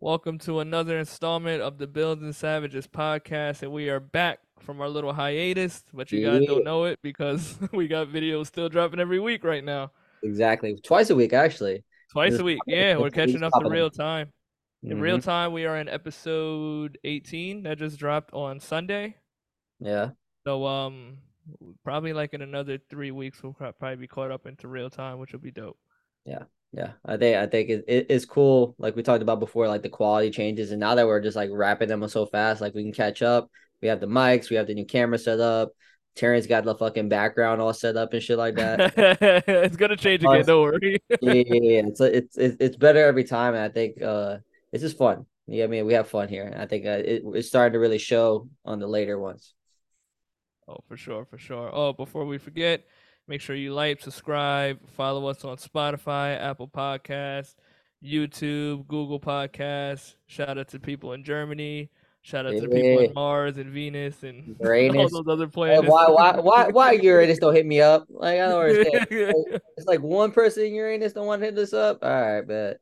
Welcome to another installment of the Building Savages podcast, and we are back from our little hiatus. But you guys Yeah, don't know it because we got videos still dropping every week right now, exactly. Twice a week, actually. twice a week. Yeah, we're catching up popping real time. In real hmm time, we are in episode 18 that just dropped on Sunday. Yeah, So um, probably like in another three weeks, we'll probably be caught up into real time, which will be dope. yeah, yeah. I think I think it, it it's cool. Like we talked about before, like the quality changes, and now that we're just like wrapping them up so fast, like we can catch up. We have the mics, we have the new camera set up. Terrance got the fucking background all set up and shit like that. it's gonna change again. Plus, Don't worry. yeah, yeah, yeah. It's it's it's it's better every time, and I think uh, it's just fun. Yeah, I mean, we have fun here, and I think uh, it, it's starting to really show on the later ones. Oh, for sure, for sure. Oh, before we forget, make sure you like, subscribe, follow us on Spotify, Apple Podcasts, YouTube, Google Podcasts. Shout out to people in Germany. Shout out to the people Yeah, in Mars and Venus and all those other planets. why, why, why, why Uranus don't hit me up? Like, I don't understand. It's like one person in Uranus don't want to hit this up. All right, but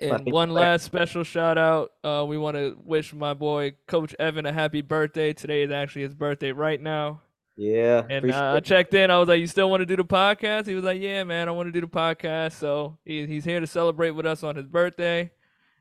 And one last special shout out. Uh, we want to wish my boy Coach Evan a happy birthday. Today is actually his birthday right now. Yeah, And uh, I checked in. I was like, "You still want to do the podcast?" He was like, "Yeah, man, I want to do the podcast." So he, he's here to celebrate with us on his birthday,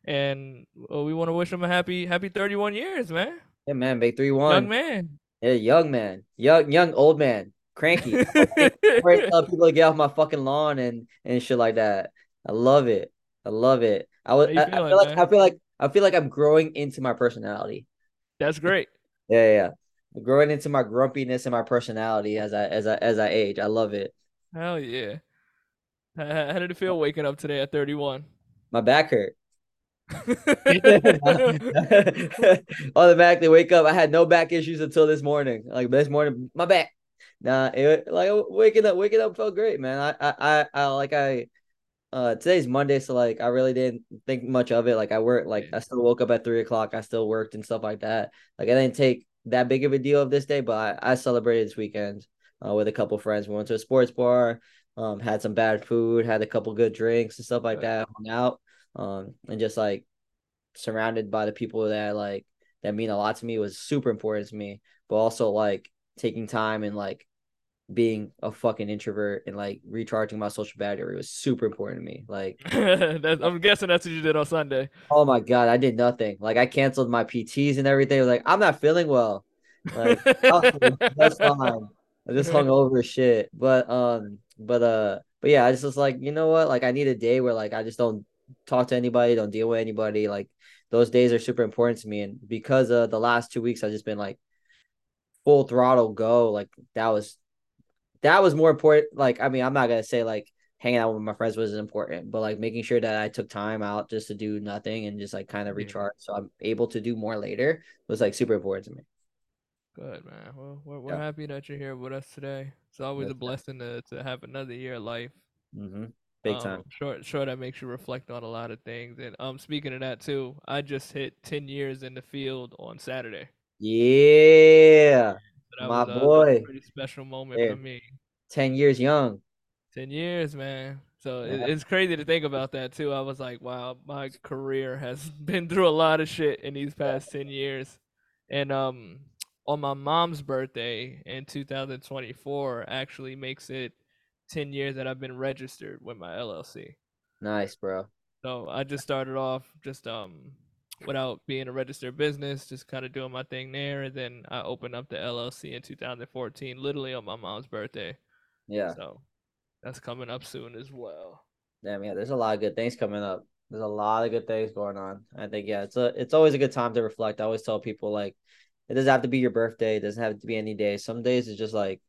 and uh, we want to wish him a happy happy 31 years, man. Yeah, man, big three one. Young man. Yeah, young man, young, young old man, cranky. I'm ready to tell people to get off my fucking lawn and and shit like that. I love it. I love it. I was. I, I feel like I feel like I feel like I'm growing into my personality. That's great. Yeah, yeah. Growing into my grumpiness and my personality as I as I as I age. I love it. Hell yeah. How, how did it feel waking up today at 31? My back hurt. Automatically wake up. I had no back issues until this morning. Like this morning, my back. Nah, it like waking up, waking up felt great, man. I, I, I, I like I. Uh, today's Monday, so like I really didn't think much of it. Like I worked, like I still woke up at three o'clock. I still worked and stuff like that. Like I didn't take that big of a deal of this day, but I, I celebrated this weekend uh, with a couple friends. We went to a sports bar, um, had some bad food, had a couple good drinks and stuff like that. Hung out, um, and just like surrounded by the people that like that mean a lot to me was super important to me. But also like taking time and like being a fucking introvert and like recharging my social battery was super important to me. Like, I'm guessing that's what you did on Sunday. oh my god, I did nothing. Like I canceled my PTs and everything. Like, I'm not feeling well. Like, that's fine. I just hung over shit. But um, but uh, but yeah, I just was like, you know what? Like I need a day where like I just don't talk to anybody, don't deal with anybody. Like those days are super important to me. And because of the last two weeks, I've just been like full throttle go. Like that was that was more important. Like, I mean, I'm not gonna say like hanging out with my friends was important, but like making sure that I took time out just to do nothing and just like kind of Yeah. recharge, so I'm able to do more later was like super important to me. Good man. Well, we're, we're Yeah, happy that you're here with us today. It's always a blessing to, to have another year of life. mm-hmm. big Um, time. sure, sure that makes you reflect on a lot of things. And um, speaking of that too, I just hit 10 years in the field on Saturday. Yeah, that my was a boy. pretty special moment Yeah, for me. ten years young. 10 years, man. So it, Yeah, it's crazy to think about that too. I was like, wow, my career has been through a lot of shit in these past 10 years. And um on my mom's birthday in 2024 actually makes it 10 years that I've been registered with my LLC. nice, bro. So I just started off just um without being a registered business, just kind of doing my thing there, and then I opened up the LLC in 2014, literally on my mom's birthday. Yeah, So that's coming up soon as well. damn, yeah. There's a lot of good things coming up. There's a lot of good things going on. I think yeah, it's a it's always a good time to reflect. I always tell people like it doesn't have to be your birthday. It doesn't have to be any day. Some days it's just like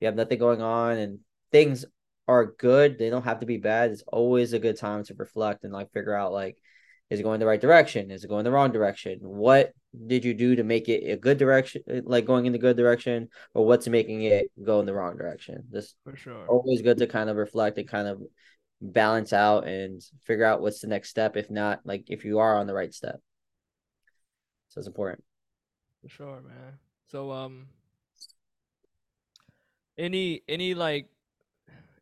you have nothing going on and things are good. They don't have to be bad. It's always a good time to reflect and like figure out like is it going the right direction? Is it going the wrong direction? What did you do to make it a good direction, like going in the good direction, or what's making it go in the wrong direction? Just For sure. always good to kind of reflect and kind of balance out and figure out what's the next step. If not, like if you are on the right step, so it's important. For sure, man. So um any any like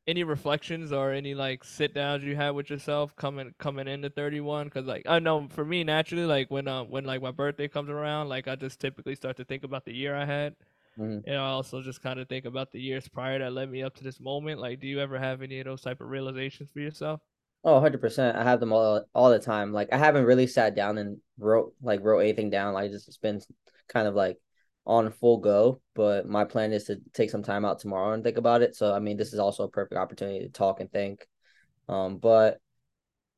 any reflections or any like sit downs you had with yourself coming coming into 31 because like i know for me naturally like when um when like my birthday comes around like i just typically start to think about the year i had Mhm. and i also just kind of think about the years prior that led me up to this moment like do you ever have any of those type of realizations for yourself Oh, 100%. I have them all all the time. Like I haven't really sat down and wrote like wrote anything down. Like just it's been kind of like on full go, but my plan is to take some time out tomorrow and think about it. So I mean, this is also a perfect opportunity to talk and think. Um, but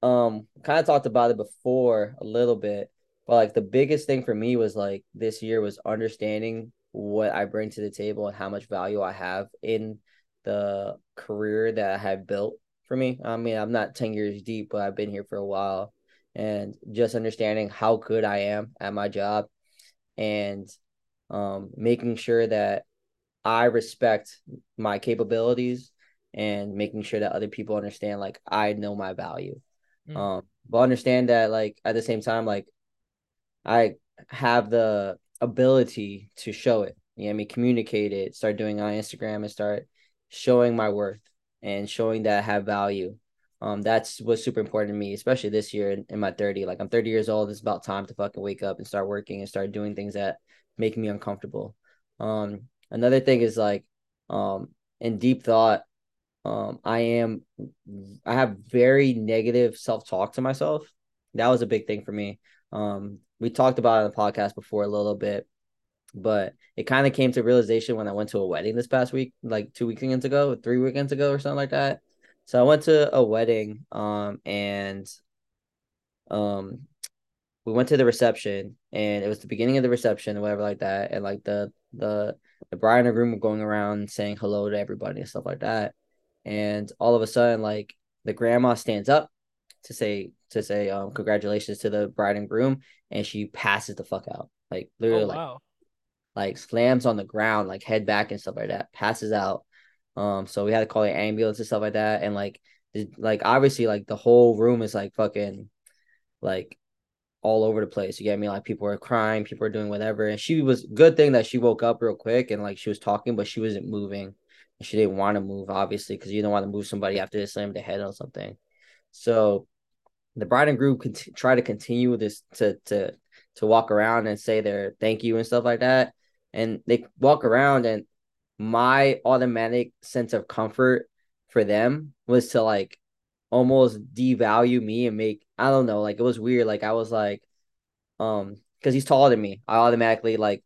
um kind of talked about it before a little bit, but like the biggest thing for me was like this year was understanding what I bring to the table and how much value I have in the career that I have built for me. I mean, I'm not 10 years deep, but I've been here for a while and just understanding how good I am at my job and um making sure that I respect my capabilities and making sure that other people understand like I know my value. Mm. Um, but understand that like at the same time, like I have the ability to show it. You know I mean? Communicate it, start doing on Instagram and start showing my worth and showing that I have value. Um, that's what's super important to me, especially this year in, in my 30. Like I'm 30 years old. It's about time to fucking wake up and start working and start doing things that make me uncomfortable. Um, another thing is like um in deep thought, um, I am I have very negative self-talk to myself. That was a big thing for me. Um, we talked about it on the podcast before a little bit, but it kind of came to realization when I went to a wedding this past week, like two weekends ago, three weekends ago, or something like that. So I went to a wedding, um, and um, we went to the reception, and it was the beginning of the reception or whatever like that, and like the the the bride and the groom were going around saying hello to everybody and stuff like that, and all of a sudden, like the grandma stands up to say to say um congratulations to the bride and groom, and she passes the fuck out, like literally, oh like wow. like slams on the ground, like head back and stuff like that, passes out. Um, so we had to call the ambulance and stuff like that, and like, like obviously, like the whole room is like fucking, like all over the place. You get me? Like people are crying, people are doing whatever, and she was good thing that she woke up real quick and like she was talking, but she wasn't moving. And She didn't want to move, obviously, because you don't want to move somebody after they slam their head on something. So the bride and groom cont- try to continue this to to to walk around and say their thank you and stuff like that and they walk around and my automatic sense of comfort for them was to like almost devalue me and make I don't know like it was weird like I was like um because he's taller than me I automatically like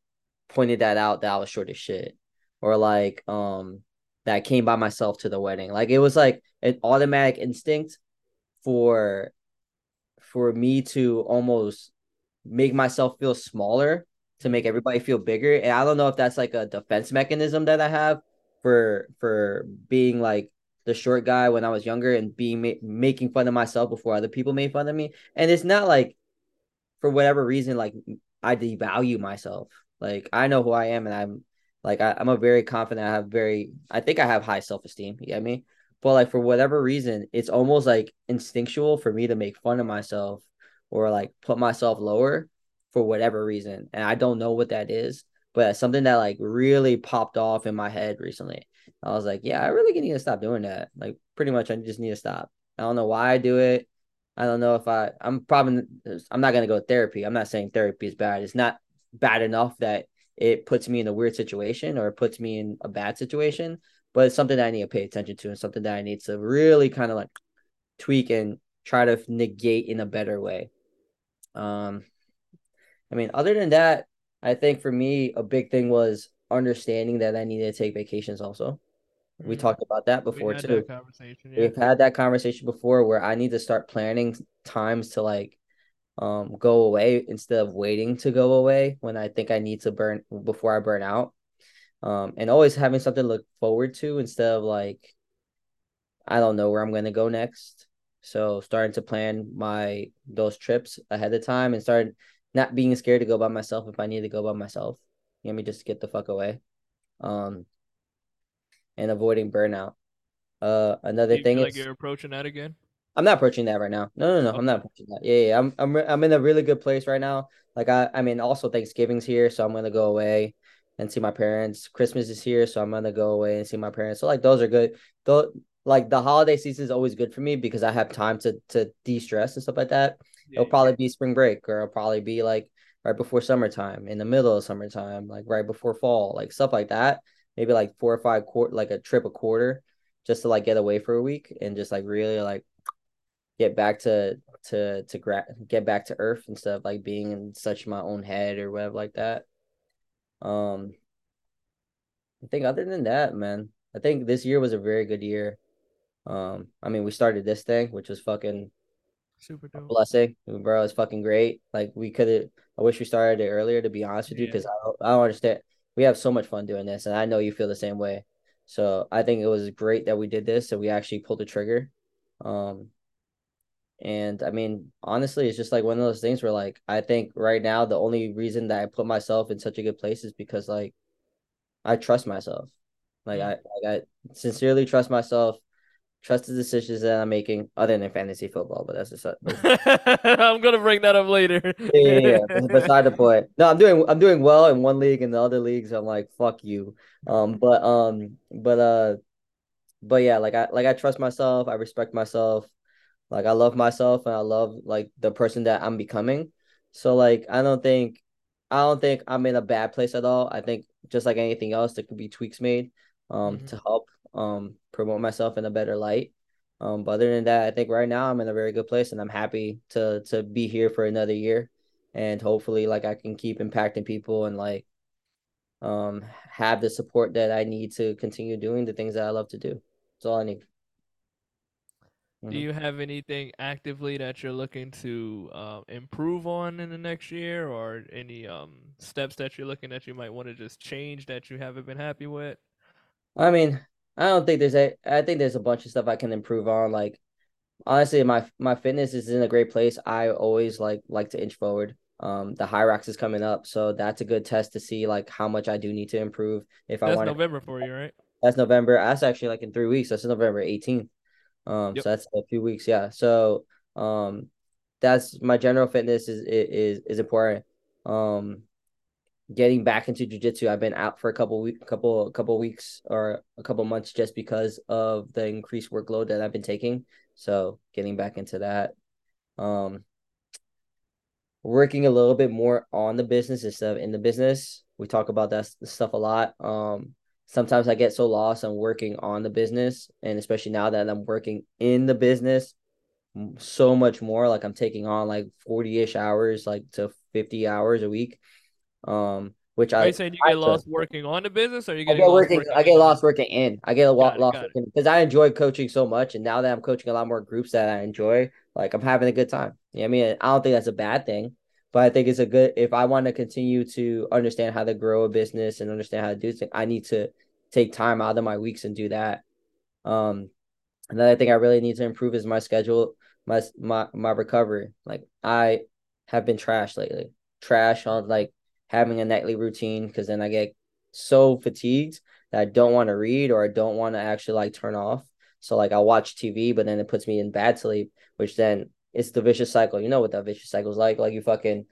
pointed that out that I was short as shit or like um that I came by myself to the wedding like it was like an automatic instinct for for me to almost make myself feel smaller to make everybody feel bigger. And I don't know if that's like a defense mechanism that I have for for being like the short guy when I was younger and being ma- making fun of myself before other people made fun of me. And it's not like for whatever reason like I devalue myself. Like I know who I am and I'm like I, am a very confident. I have very I think I have high self esteem. You get me? But like for whatever reason, it's almost like instinctual for me to make fun of myself or like put myself lower for whatever reason. And I don't know what that is, but something that like really popped off in my head recently. I was like, yeah, I really need to stop doing that. Like pretty much I just need to stop. I don't know why I do it. I don't know if I I'm probably I'm not gonna go therapy. I'm not saying therapy is bad. It's not bad enough that it puts me in a weird situation or it puts me in a bad situation, but it's something that I need to pay attention to and something that I need to really kind of like tweak and try to negate in a better way. Um, I mean, other than that, I think for me a big thing was understanding that I needed to take vacations. Also, mm-hmm. we talked about that before too. That yeah. We've had that conversation before where I need to start planning times to like um go away instead of waiting to go away when I think I need to burn before I burn out. Um, and always having something to look forward to instead of like I don't know where I'm going to go next. So starting to plan my those trips ahead of time and start not being scared to go by myself if I need to go by myself. You know, me just get the fuck away. Um and avoiding burnout. Uh another thing is like you're approaching that again? I'm not approaching that right now. No, no, no. Okay. I'm not approaching that. Yeah, yeah. I'm I'm I'm in a really good place right now. Like I I mean also Thanksgiving's here, so I'm gonna go away and see my parents. Christmas is here, so I'm gonna go away and see my parents. So like those are good. Though, like the holiday season is always good for me because I have time to to de-stress and stuff like that. Yeah, It'll probably be spring break or it'll probably be like right before summertime, in the middle of summertime, like right before fall, like stuff like that. Maybe like four or five quarter like a trip a quarter just to like get away for a week and just like really like get back to to to gra- get back to earth instead of like being in such my own head or whatever like that. Um I think other than that, man, I think this year was a very good year. Um, I mean, we started this thing, which was fucking super dope. blessing, bro. It's fucking great. Like we could have. I wish we started it earlier, to be honest with you, because I don't, I don't understand. We have so much fun doing this, and I know you feel the same way. So I think it was great that we did this, and we actually pulled the trigger. Um, and I mean, honestly, it's just like one of those things where, like, I think right now the only reason that I put myself in such a good place is because, like, I trust myself. Like Mm. I, like I sincerely trust myself, trust the decisions that I'm making, other than fantasy football. But that's just I'm gonna bring that up later. yeah, yeah, yeah. Beside the point. No, I'm doing I'm doing well in one league, and the other leagues I'm like fuck you. Um, but um, but uh, but yeah, like I like I trust myself. I respect myself. Like I love myself, and I love like the person that I'm becoming. So like I don't think I don't think I'm in a bad place at all. I think just like anything else, there could be tweaks made um Mhm. to help um promote myself in a better light. Um, but other than that, I think right now I'm in a very good place, and I'm happy to to be here for another year, and hopefully like I can keep impacting people and like um have the support that I need to continue doing the things that I love to do. That's all I need. Do Mhm. you have anything actively that you're looking to um, improve on in the next year, or any um, steps that you're looking that you might want to just change that you haven't been happy with? I mean, I don't think there's a. I think there's a bunch of stuff I can improve on. Like honestly, my my fitness is in a great place. I always like like to inch forward. Um, the HYROX is coming up, so that's a good test to see like how much I do need to improve if I want to. November for you, right? That's November. That's actually like in three weeks. That's November 18th. Um, Yep. so that's a few weeks. Yeah. So um, that's my general fitness is is is important. Um, getting back into jujitsu. I've been out for a couple week, couple couple weeks or a couple months just because of the increased workload that I've been taking. So getting back into that. Um, working a little bit more on the business instead of in the business. We talk about that stuff a lot. Um, sometimes I get so lost on working on the business, and especially now that I'm working in the business so much more. Like I'm taking on like 40-ish hours, like to 50 hours a week um, which Are I saying you I get lost working on the business, or are you get lost working. working I get lost working in. I get a lot lost working because I enjoy coaching so much, and now that I'm coaching a lot more groups that I enjoy, like I'm having a good time. You know I mean? I don't think that's a bad thing, but I think it's a good. If I want to continue to understand how to grow a business and understand how to do things, I need to take time out of my weeks and do that. Um, Another thing I really need to improve is my schedule, my my my recovery. Like I have been trash lately. Trash on like having a nightly routine because then I get so fatigued that I don't want to read or I don't want to actually like turn off. So like I watch TV, but then it puts me in bad sleep, which then it's the vicious cycle. You know what that vicious cycle is like? Like you fucking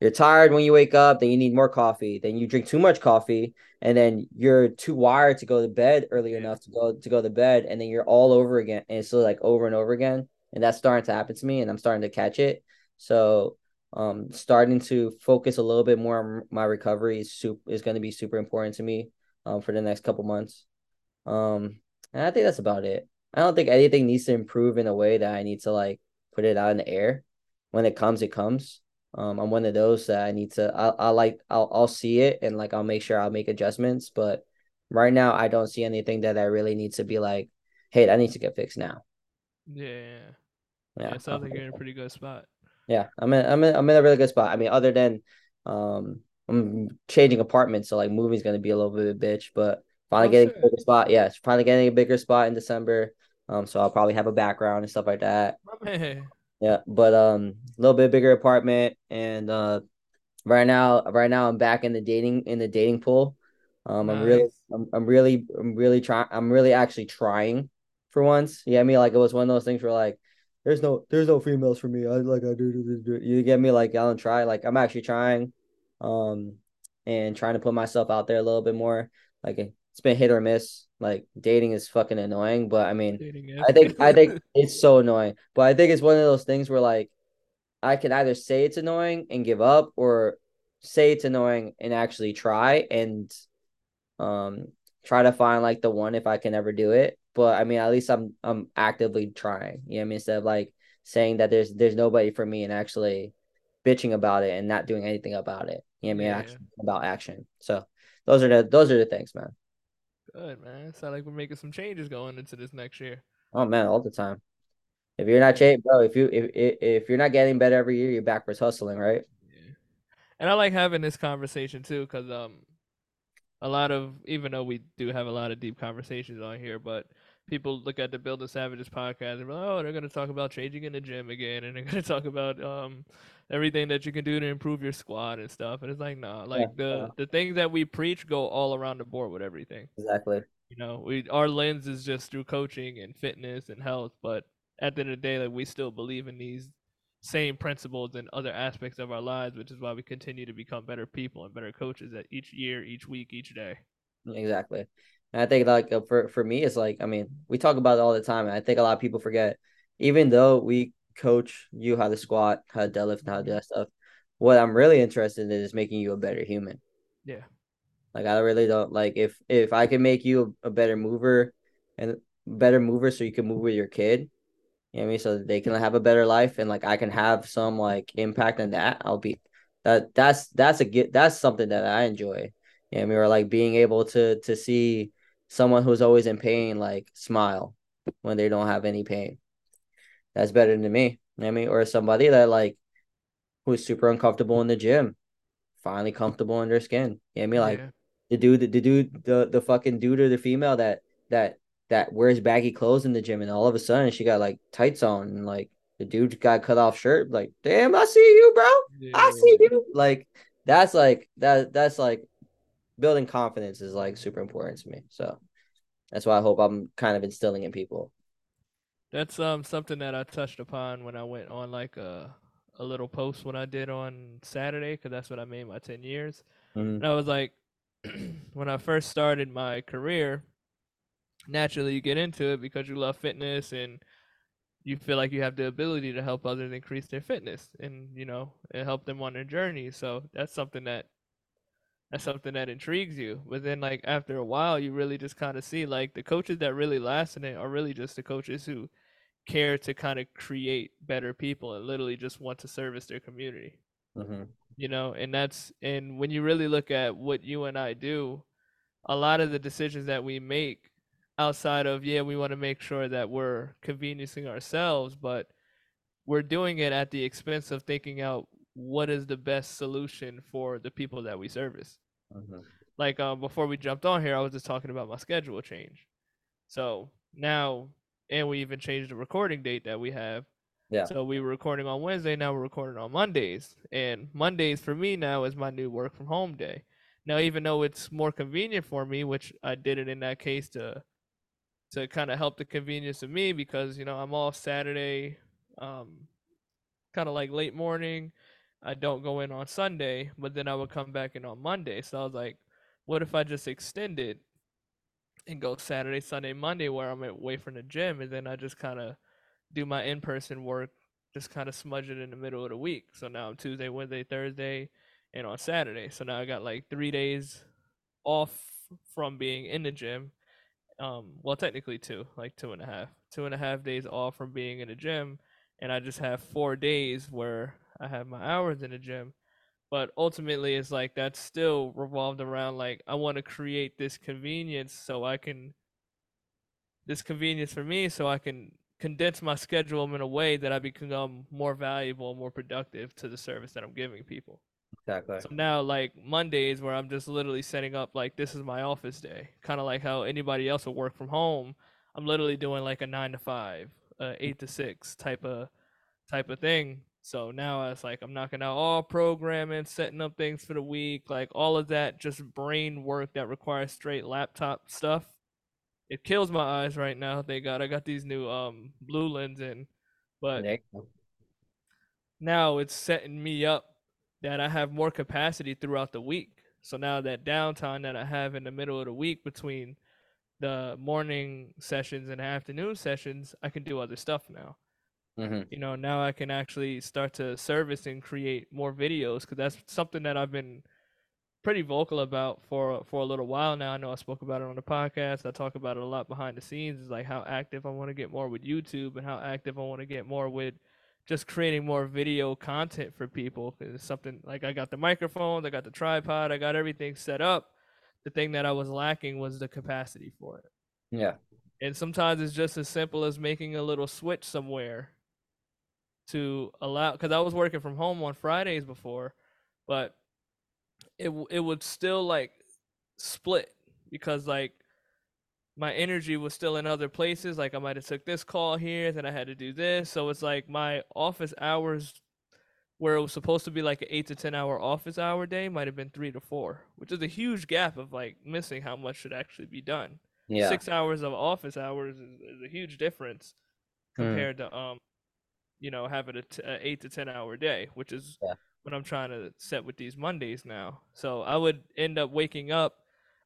you're tired when you wake up, then you need more coffee, then you drink too much coffee, and then you're too wired to go to bed early enough to go to go to bed, and then you're all over again, and it's still like over and over again, and that's starting to happen to me, and I'm starting to catch it. So, um, starting to focus a little bit more on my recovery is super is going to be super important to me, um, for the next couple months. Um, and I think that's about it. I don't think anything needs to improve in a way that I need to like put it out in the air. When it comes, it comes. Um, I'm one of those that I need to. I I like I'll I'll see it and like I'll make sure I'll make adjustments. But right now, I don't see anything that I really need to be like, hey, that needs to get fixed now. Yeah, yeah. Yeah, it sounds like you're in a pretty good spot. Yeah. I'm in I'm in I'm in a really good spot. I mean, other than um, I'm changing apartments, so like moving's gonna be a little bit of a bitch, but finally Oh, getting a bigger spot. Yeah, finally getting a bigger spot in December. Um, so I'll probably have a background and stuff like that. Man. Yeah, but um, a little bit bigger apartment, and uh, right now, right now I'm back in the dating in the dating pool. Um, I'm really, I'm, I'm really, I'm really trying. I'm really actually trying for once. Yeah, I mean, like it was one of those things where like, there's no, there's no females for me. I like I do, do, do, do. You get me? Like I don't try. Like I'm actually trying, um, and trying to put myself out there a little bit more. Like it's been hit or miss. Like dating is fucking annoying, but I mean, Dating I think. I think it's so annoying. But I think it's one of those things where like I can either say it's annoying and give up or say it's annoying and actually try and um try to find like the one if I can ever do it. But I mean, at least I'm I'm actively trying. You know what I mean? Instead of like saying that there's there's nobody for me and actually bitching about it and not doing anything about it. You know what I mean? Yeah. Action, about action. So those are the those are the things, man. Good man. Sound like we're making some changes going into this next year. Oh man, all the time. If you're not changing, bro, if you if, if if you're not getting better every year, you're backwards hustling, right? Yeah. And I like having this conversation too, because um, a lot of even though we do have a lot of deep conversations on here, but people look at the Building Savages podcast and be like, oh, they're gonna talk about changing in the gym again, and they're gonna talk about um everything that you can do to improve your squat and stuff. And it's like, nah, like Yeah, the the things that we preach go all around the board with everything. exactly. You know, we our lens is just through coaching and fitness and health, but at the end of the day, like we still believe in these same principles in other aspects of our lives, which is why we continue to become better people and better coaches at each year, each week, each day. Exactly. And I think like uh, for for me, it's like I mean, we talk about it all the time, and I think a lot of people forget. Even though we coach you how to squat, how to deadlift, and how to do that stuff, what I'm really interested in is making you a better human. Yeah. Like I really don't like if if I can make you a, a better mover and better mover, so you can move with your kid. You know what I mean? So that they can have a better life, and like I can have some like impact on that. I'll be that that's that's a get that's something that I enjoy. You know what I mean? Or like being able to to see someone who's always in pain like smile when they don't have any pain. That's better than me. You know I mean? Or somebody that like who's super uncomfortable in the gym, finally comfortable in their skin. You know what I mean? Oh, like Yeah. the dude, the dude, the the fucking dude or the female that that that wears baggy clothes in the gym, and all of a sudden she got like tights on, and like the dude got cut off shirt. Like, damn, I see you, bro. I see you. Like that's like that. That's like building confidence is like super important to me. So that's why I hope I'm kind of instilling in people. That's um something that I touched upon when I went on like a a little post when I did on Saturday because that's what I made my ten years. Mhm. And I was like, when I first started my career, naturally you get into it because you love fitness and you feel like you have the ability to help others increase their fitness and you know and help them on their journey. So that's something that that's something that intrigues you. But then like after a while you really just kind of see like the coaches that really last in it are really just the coaches who care to kind of create better people and literally just want to service their community Mhm. you know and that's and when you really look at what you and i do a lot of the decisions that we make outside of yeah we want to make sure that we're conveniencing ourselves but we're doing it at the expense of thinking out what is the best solution for the people that we service Mhm. like um, before we jumped on here i was just talking about my schedule change so now and we even changed the recording date that we have Yeah. so we were recording on Wednesday, now we're recording on Mondays. And Mondays for me now is my new work from home day. Now even though it's more convenient for me, which I did it in that case to to kind of help the convenience of me because, you know, I'm off Saturday, um kind of like late morning. I don't go in on Sunday, but then I would come back in on Monday. So I was like, what if I just extended and go Saturday, Sunday, Monday where I'm away from the gym and then I just kind of do my in-person work just kind of smudge it in the middle of the week so now i'm tuesday wednesday thursday and on saturday so now i got like three days off from being in the gym um well technically two like two and a half two and a half days off from being in the gym and i just have four days where i have my hours in the gym but ultimately it's like that's still revolved around like i want to create this convenience so i can this convenience for me so I can condense my schedule in a way that I become more valuable and more productive to the service that I'm giving people. Exactly. So now like Mondays where I'm just literally setting up like this is my office day. Kind of like how anybody else will work from home. I'm literally doing like a 9 to 5, uh 8 to 6 type of type of thing. So now it's like I'm knocking out all programming, setting up things for the week, like all of that just brain work that requires straight laptop stuff it kills my eyes right now. Thank God I got these new um blue lens in, but There you go. now it's setting me up that I have more capacity throughout the week. So now that downtime that I have in the middle of the week between the morning sessions and afternoon sessions, I can do other stuff now. Hmm You know, now I can actually start to service and create more videos because that's something that I've been pretty vocal about for for a little while now. I know I spoke about it on the podcast. I talk about it a lot behind the scenes. Is like how active I want to get more with YouTube and how active I want to get more with just creating more video content for people. it's something like I got the microphones, I got the tripod, I got everything set up. The thing that I was lacking was the capacity for it. Yeah. And sometimes it's just as simple as making a little switch somewhere to allow because I was working from home on Fridays before, but it it would still like split because like my energy was still in other places. Like I might have took this call here, then I had to do this. So it's like my office hours where it was supposed to be like an eight to ten hour office hour day might have been three to four, which is a huge gap of like missing how much should actually be done Yeah. six hours of office hours is, is a huge difference Hmm. compared to um you know having a, t- a eight to ten hour day which is Yeah. what i'm trying to set with these mondays now. So i would end up waking up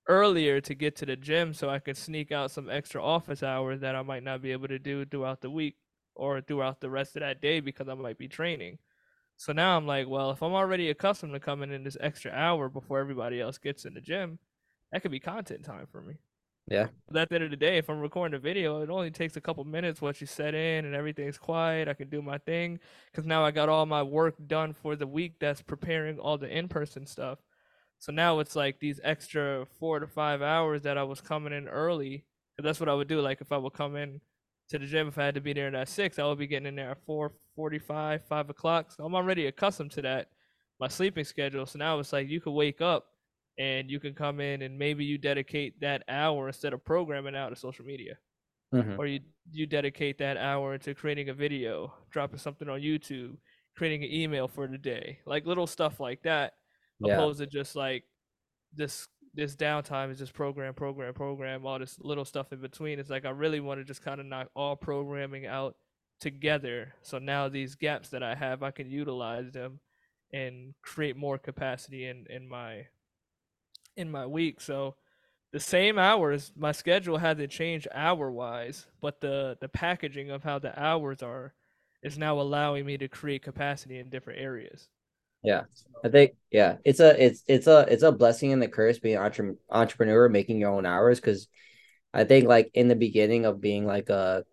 earlier to get to the gym so i could sneak out some extra office hours that i might not be able to do throughout the week or throughout the rest of that day because i might be training. So now i'm like well if i'm already accustomed to coming in this extra hour before everybody else gets in the gym that could be content time for me Yeah. but at the end of the day, if I'm recording a video, it only takes a couple minutes once you set in and everything's quiet. I can do my thing because now I got all my work done for the week that's preparing all the in person stuff. So now it's like these extra four to five hours that I was coming in early. 'cause that's what I would do. Like if I would come in to the gym, if I had to be there at six, I would be getting in there at four forty-five, five o'clock. So I'm already accustomed to that, my sleeping schedule. So now it's like you could wake up and you can come in and maybe you dedicate that hour instead of programming out to social media. Hmm or you you dedicate that hour to creating a video dropping something on youtube creating an email for the day like little stuff like that Yeah. opposed to just like this this downtime is just program program program all this little stuff in between. It's like i really want to just kind of knock all programming out together. So now these gaps that i have i can utilize them and create more capacity in in my in my week so the same hours my schedule hasn't changed hour wise but the the packaging of how the hours are is now allowing me to create capacity in different areas Yeah. I think yeah, it's a it's it's a it's a blessing and the curse being entre- entrepreneur making your own hours because I think like in the beginning of being like a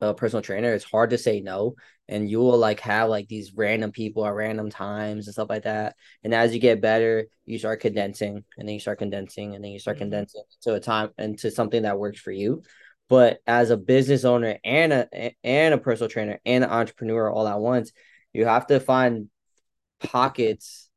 a personal trainer, it's hard to say no, and you will like have like these random people at random times and stuff like that. And as you get better, you start condensing, and then you start condensing, and then you start Mhm. condensing to a time into something that works for you. But as a business owner and a and a personal trainer and an entrepreneur all at once, you have to find pockets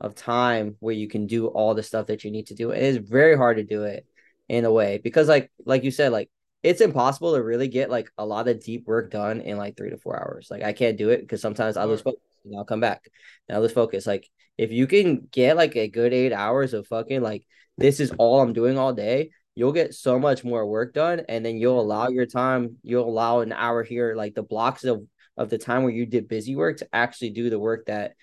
of time where you can do all the stuff that you need to do. It is very hard to do it in a way because like like you said, like it's impossible to really get like a lot of deep work done in like three to four hours. Like I can't do it because sometimes I lose Sure. focus and I'll come back and I lose focus. Like if you can get like a good eight hours of fucking like this is all I'm doing all day, you'll get so much more work done and then you'll allow your time, you'll allow an hour here, like the blocks of of the time where you did busy work to actually do the work that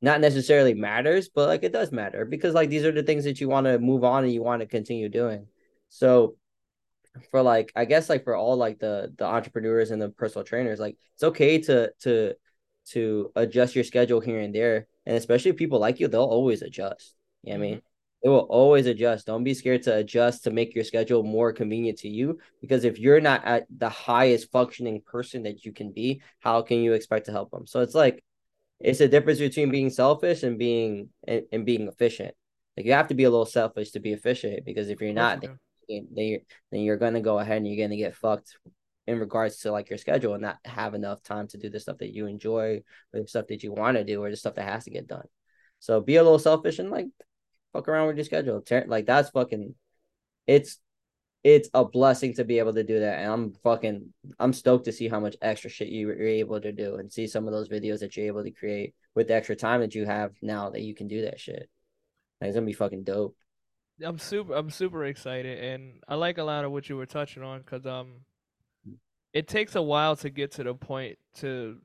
not necessarily matters, but like it does matter because like these are the things that you want to move on and you want to continue doing. So for like I guess like for all like the the entrepreneurs and the personal trainers, like it's okay to to to adjust your schedule here and there. And especially people like you, they'll always adjust. You know what I mean? Mm-hmm. They will always adjust. Don't be scared to adjust to make your schedule more convenient to you. Because if you're not at the highest functioning person that you can be, how can you expect to help them? So it's like it's a difference between being selfish and being and, and being efficient. Like you have to be a little selfish to be efficient because if you're not, you then, then you're you're gonna go ahead and you're gonna get fucked in regards to like your schedule and not have enough time to do the stuff that you enjoy or the stuff that you want to do or the stuff that has to get done. So be a little selfish and like fuck around with your schedule. Like that's fucking it's it's a blessing to be able to do that. And I'm fucking I'm stoked to see how much extra shit you, you're able to do and see some of those videos that you're able to create with the extra time that you have now that you can do that shit. Like, it's gonna be fucking dope. I'm super I'm super excited and I like a lot of what you were touching on cuz um it takes a while to get to the point to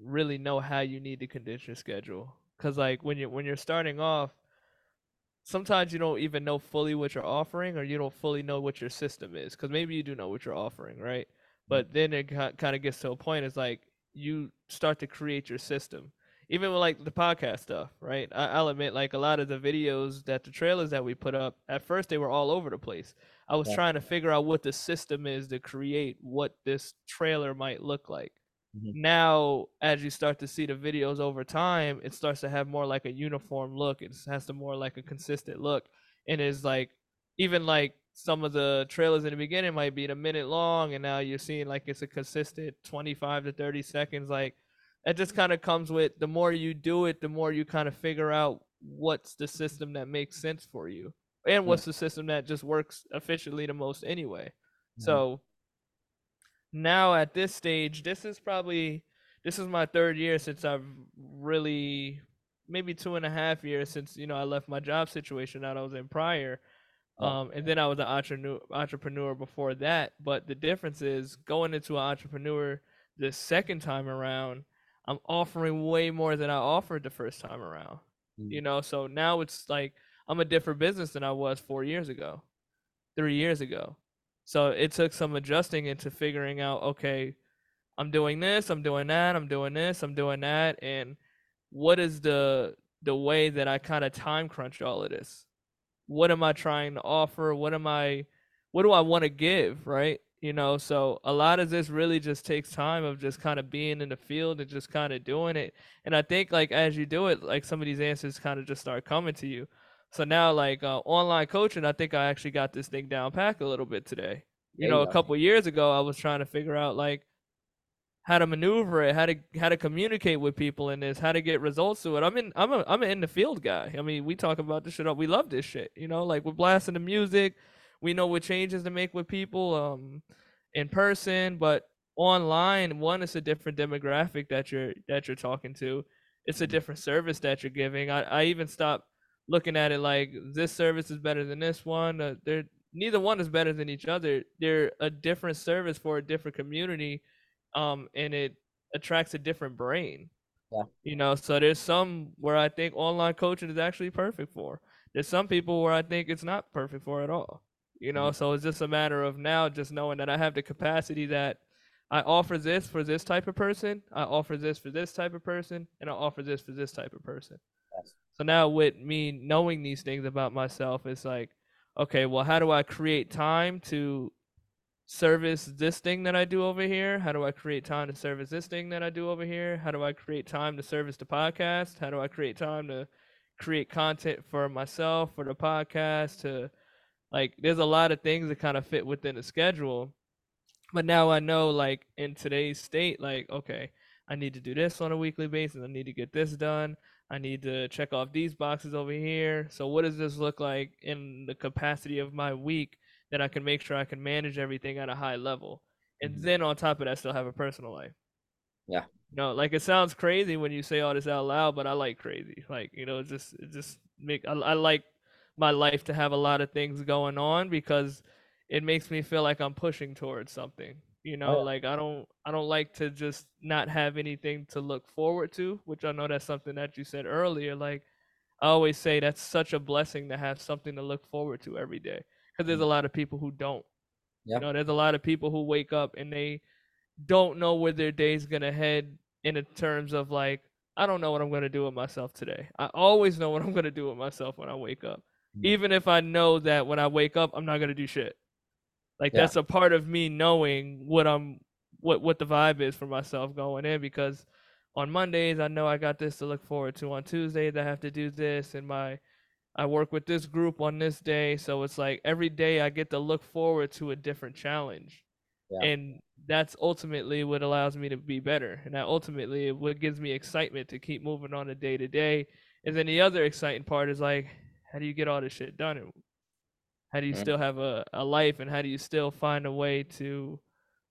really know how you need to condition your schedule. Cuz like when you when you're starting off sometimes you don't even know fully what you're offering or you don't fully know what your system is because maybe you do know what you're offering right? But then it kind of gets to a point it's like you start to create your system even with like the podcast stuff right I, will admit like a lot of the videos that the trailers that we put up at first they were all over the place i was yeah. trying to figure out what the system is to create what this trailer might look like Mm-hmm. Now, as you start to see the videos over time, it starts to have more like a uniform look. It has to more like a consistent look, and is like even like some of the trailers in the beginning might be a minute long, and now you're seeing like it's a consistent 25 to 30 seconds. Like it just kind of comes with the more you do it, the more you kind of figure out what's the system that makes sense for you, and what's the system that just works efficiently the most anyway. Mm-hmm. So now at this stage, this is probably this is my third year since I've really maybe two and a half years since you know I left my job situation that I was in prior. Um, and then I was an entrepreneur entrepreneur before that. But the difference is going into an entrepreneur the second time around, I'm offering way more than I offered the first time around. Mm. You know, so now it's like I'm a different business than I was four years ago, three years ago. So it took some adjusting into figuring out, okay, I'm doing this, I'm doing that, I'm doing this, I'm doing that, and what is the the way that I kind of time crunch all of this? What am I trying to offer? What am I what do I want to give, right? You know, so a lot of this really just takes time of just kind of being in the field and just kind of doing it. And I think like as you do it, like some of these answers kind of just start coming to you. So now, like uh, online coaching, I think I actually got this thing down pack a little bit today. You know, a couple years ago, I was trying to figure out like how to maneuver it, how to how to communicate with people in this, how to get results to it. I'm in I'm a I'm an in the field guy. I mean, we talk about this shit up. We love this shit. You know, like we're blasting the music. We know what changes to make with people um in person, but online, one is a different demographic that you're that you're talking to. It's a mm-hmm. different service that you're giving. I, I even stopped looking at it like this service is better than this one. Uh, they're neither one is better than each other. They're a different service for a different community, um, and it attracts a different brain. Yeah. You know, so there's some where I think online coaching is actually perfect for. There's some people where I think it's not perfect for at all. You know, so it's just a matter of now just knowing that I have the capacity that I offer this for this type of person, I offer this for this type of person, and I offer this for this type of person. Yes. So now with me knowing these things about myself, it's like, okay, well, how do I create time to service this thing that I do over here? How do I create time to service this thing that I do over here? How do I create time to service the podcast? How do I create time to create content for myself, for the podcast, to like there's a lot of things that kind of fit within the schedule. But now I know like in today's state, like, okay, I need to do this on a weekly basis. I need to get this done. I need to check off these boxes over here. So what does this look like in the capacity of my week that I can make sure I can manage everything at a high level? And mm-hmm. then on top of that, still have a personal life. Yeah. no, like it sounds crazy when you say all this out loud, but I like crazy. Like you know, it just it just make I, I like my life to have a lot of things going on because it makes me feel like I'm pushing towards something you know oh. like i don't i don't like to just not have anything to look forward to which i know that's something that you said earlier like i always say that's such a blessing to have something to look forward to every day because there's a mm. lot of people who don't yep. you know there's a lot of people who wake up and they don't know where their day's gonna head in terms of like i don't know what i'm gonna do with myself today i always know what i'm gonna do with myself when i wake up mm-hmm. Even if i know that when i wake up i'm not gonna do shit like yeah. that's a part of me knowing what I'm what what the vibe is for myself going in because on Mondays I know I got this to look forward to. On Tuesdays I have to do this and my I work with this group on this day. So it's like every day I get to look forward to a different challenge. Yeah. And that's ultimately what allows me to be better. And that ultimately what gives me excitement to keep moving on a day to day. And then the other exciting part is like, how do you get all this shit done? How do you mm-hmm. still have a, a life and how do you still find a way to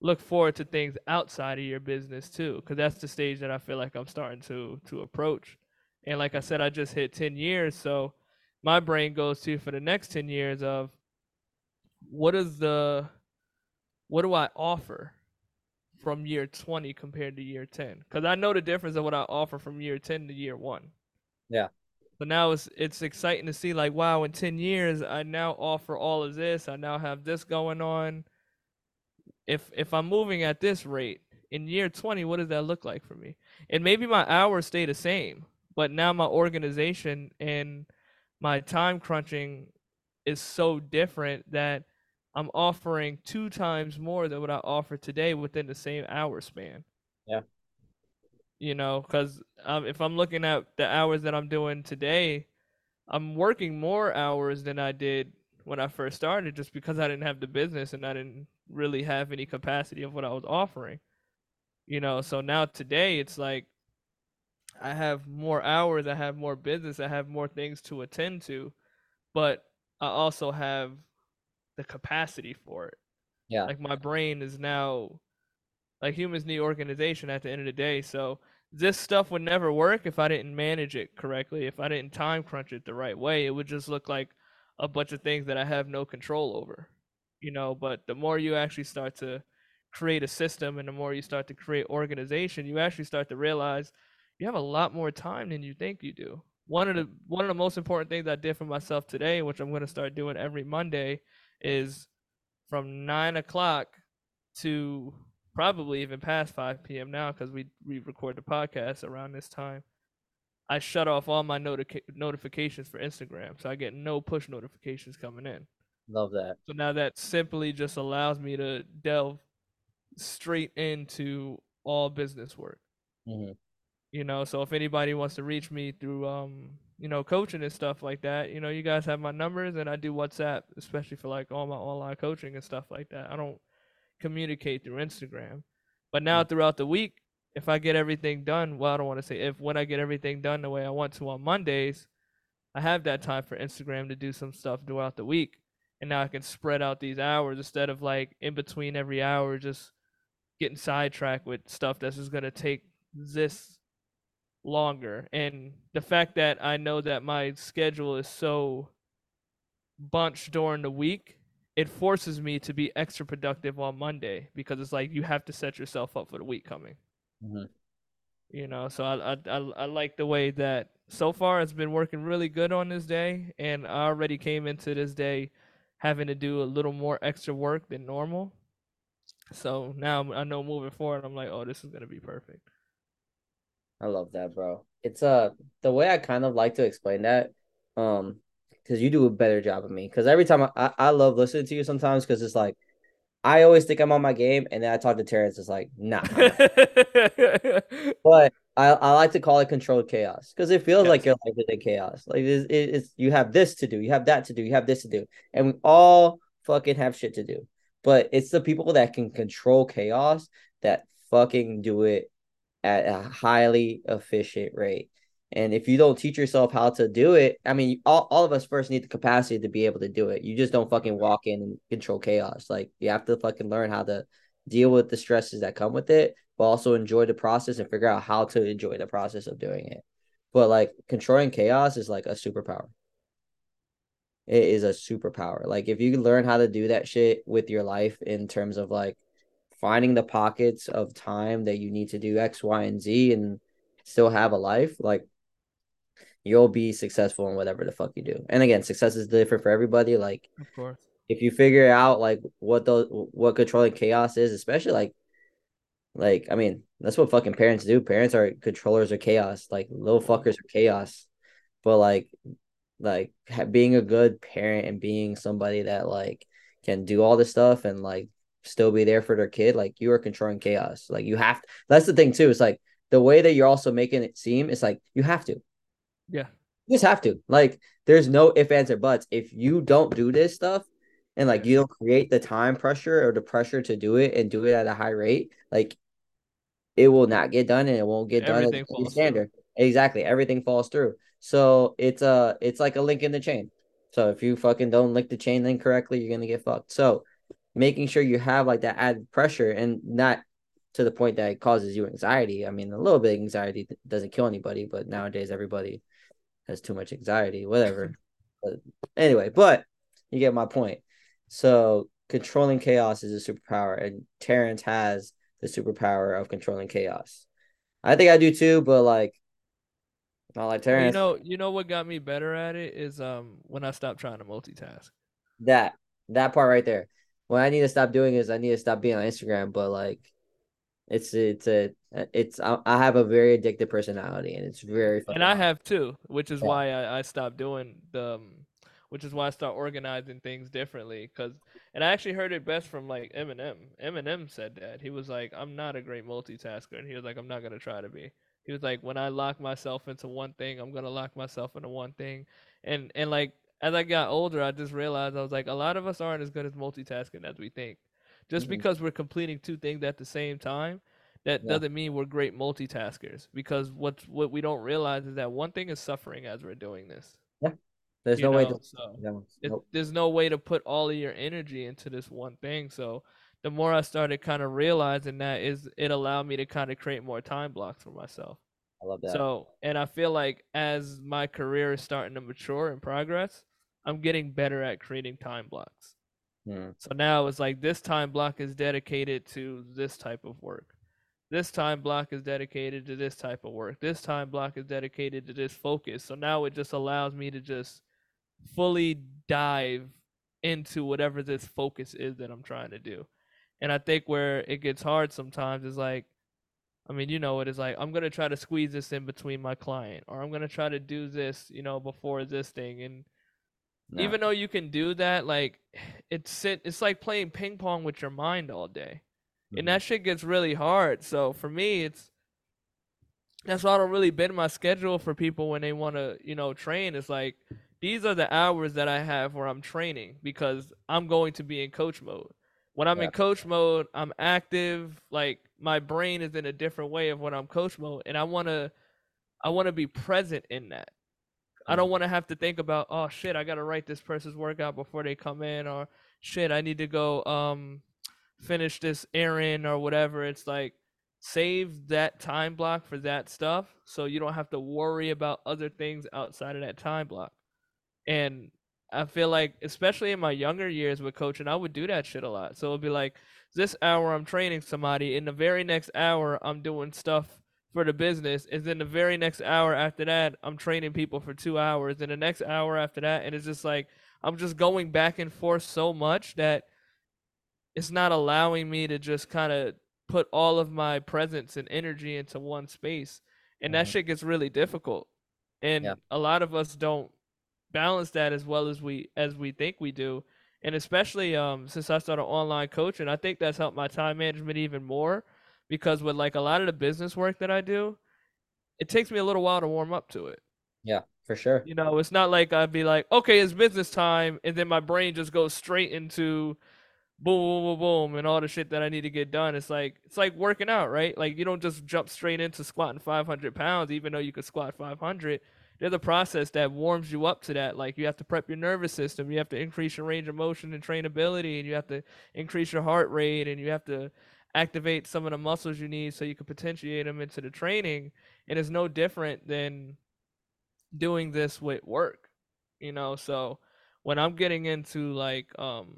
look forward to things outside of your business too? Because that's the stage that I feel like I'm starting to to approach. And like I said, I just hit 10 years, so my brain goes to for the next 10 years of what is the what do I offer from year 20 compared to year 10? Because I know the difference of what I offer from year 10 to year one. Yeah. So now it's it's exciting to see like wow in 10 years I now offer all of this. I now have this going on. If if I'm moving at this rate in year 20 what does that look like for me? And maybe my hours stay the same, but now my organization and my time crunching is so different that I'm offering two times more than what I offer today within the same hour span. Yeah. You know, because um, if I'm looking at the hours that I'm doing today, I'm working more hours than I did when I first started just because I didn't have the business and I didn't really have any capacity of what I was offering. You know, so now today it's like I have more hours, I have more business, I have more things to attend to, but I also have the capacity for it. Yeah. Like my brain is now like humans need organization at the end of the day. So this stuff would never work if I didn't manage it correctly. If I didn't time crunch it the right way, it would just look like a bunch of things that I have no control over. You know, but the more you actually start to create a system and the more you start to create organization, you actually start to realize you have a lot more time than you think you do. One of the one of the most important things I did for myself today, which I'm going to start doing every Monday, is from nine o'clock to probably even past 5 p.m. now because we, we record the podcast around this time. I shut off all my noti- notifications for Instagram, so I get no push notifications coming in. Love that. So now that simply just allows me to delve straight into all business work. Mm-hmm. You know, so if anybody wants to reach me through um you know, coaching and stuff like that, you know, you guys have my numbers and I do WhatsApp, especially for like all my online coaching and stuff like that. I don't communicate through Instagram. But now Mm. throughout the week, if I get everything done, well, I don't want to say if when I get everything done the way I want to on Mondays, I have that time for Instagram to do some stuff throughout the week. And now I can spread out these hours instead of like in between every hour just getting sidetracked with stuff that's just gonna take this longer. And the fact that I know that my schedule is so bunched during the week, it forces me to be extra productive on Monday because it's like you have to set yourself up for the week coming. Mhm. You know, so I, I I I like the way that so far it's been working really good on this day, and I already came into this day having to do a little more extra work than normal. So now I know moving forward, I'm like, oh, this is gonna be perfect. I love that, bro. It's uh the way I kind of like to explain that, um, because you do a better job of me. Because every time I, I, I love listening to you sometimes because it's like I always think I'm on my game, and then I talk to Terrance, it's like, nah. But I, I like to call it controlled chaos because it feels like Yes. your life is in chaos. Like it's, it's you have this to do, you have that to do, you have this to do, and we all fucking have shit to do. But it's the people that can control chaos that fucking do it at a highly efficient rate. And if you don't teach yourself how to do it, I mean, all, all of us first need the capacity to be able to do it. You just don't fucking walk in and control chaos. Like you have to fucking learn how to deal with the stresses that come with it, but also enjoy the process and figure out how to enjoy the process of doing it. But like controlling chaos is like a superpower. It is a superpower. Like if you learn how to do that shit with your life in terms of like finding the pockets of time that you need to do X, Y, and Z and still have a life, like you'll be successful in whatever the fuck you do. And again, success is different for everybody. Like Of course. if you figure out like what the what controlling chaos is, especially like like I mean, that's what fucking parents do. Parents are controllers of chaos. Like little fuckers are chaos. But like like being a good parent and being somebody that like can do all this stuff and like still be there for their kid, like you are controlling chaos. Like you have to, that's the thing too. It's like the way that you're also making it seem, it's like you have to. Yeah. You just have to. Like there's no if, ands, or buts. If you don't do this stuff and like you don't create the time pressure or the pressure to do it and do it at a high rate, like it will not get done and it won't get done at Everything falls through. standard. Exactly. Everything falls through. So it's a it's like a link in the chain. So if you fucking don't link the chain link correctly, you're gonna get fucked. So making sure you have like that added pressure and not to the point that it causes you anxiety. I mean, a little bit of anxiety doesn't kill anybody, but nowadays everybody has too much anxiety, whatever. but anyway, but you get my point. So controlling chaos is a superpower, and Terrance has the superpower of controlling chaos. I think I do too, but like Not like Well, you know, you know what got me better at it is um when I stopped trying to multitask. That that part right there. What I need to stop doing is I need to stop being on Instagram, but like it's it's a it's I I have a very addictive personality and it's very fun. And I have too, which is Yeah. why I, I stopped doing the, um, which is why I start organizing things differently. Cause, and I actually heard it best from like Eminem. Eminem said that he was like, "I'm not a great multitasker," and he was like, "I'm not gonna try to be." He was like, "When I lock myself into one thing, I'm gonna lock myself into one thing," and and like as I got older, I just realized I was like, a lot of us aren't as good as multitasking as we think. Just Mhm. because we're completing two things at the same time that Yeah. doesn't mean we're great multitaskers because what's what we don't realize is that one thing is suffering as we're doing this Yeah. there's you no way to so one's- it, there's no way to put all of your energy into this one thing so the more i started kind of realizing that is it allowed me to kind of create more time blocks for myself I love that. so and i feel like as my career is starting to mature and progress i'm getting better at creating time blocks Hmm. so now it's like this time block is dedicated to this type of work. This time block is dedicated to this type of work. This time block is dedicated to this focus. So now it just allows me to just fully dive into whatever this focus is that I'm trying to do. And I think where it gets hard sometimes is like, I mean, you know, it is like, I'm going to try to squeeze this in between my client, or I'm going to try to do this, you know, before this thing. And No. even though you can do that, like it's it, it's like playing ping pong with your mind all day, Mhm. and that shit gets really hard. So for me, it's that's why I don't really bend my schedule for people when they want to, you know, train. It's like these are the hours that I have where I'm training because I'm going to be in coach mode. When I'm Yeah. in coach mode, I'm active. Like my brain is in a different way of when I'm coach mode, and I wanna, I wanna be present in that. I don't want to have to think about, oh shit, I gotta write this person's workout before they come in, or shit, I need to go um finish this errand or whatever. It's like save that time block for that stuff so you don't have to worry about other things outside of that time block. And I feel like, especially in my younger years with coaching, I would do that shit a lot. So it'd be like, this hour I'm training somebody, in the very next hour I'm doing stuff for the business, and then the very next hour after that I'm training people for two hours, and the next hour after that, and it's just like I'm just going back and forth so much that it's not allowing me to just kind of put all of my presence and energy into one space, and that Mhm. shit gets really difficult. And Yeah. a lot of us don't balance that as well as we as we think we do and especially um since I started online coaching I think that's helped my time management even more because with like a lot of the business work that I do it takes me a little while to warm up to it Yeah, for sure. you know it's not like I'd be like okay it's business time and then my brain just goes straight into boom boom boom boom and all the shit that I need to get done it's like it's like working out right like you don't just jump straight into squatting 500 pounds even though you could squat 500 there's a process that warms you up to that. Like you have to prep your nervous system, you have to increase your range of motion and trainability, and you have to increase your heart rate, and you have to activate some of the muscles you need so you can potentiate them into the training. And it's no different than doing this with work, you know. So when I'm getting into like um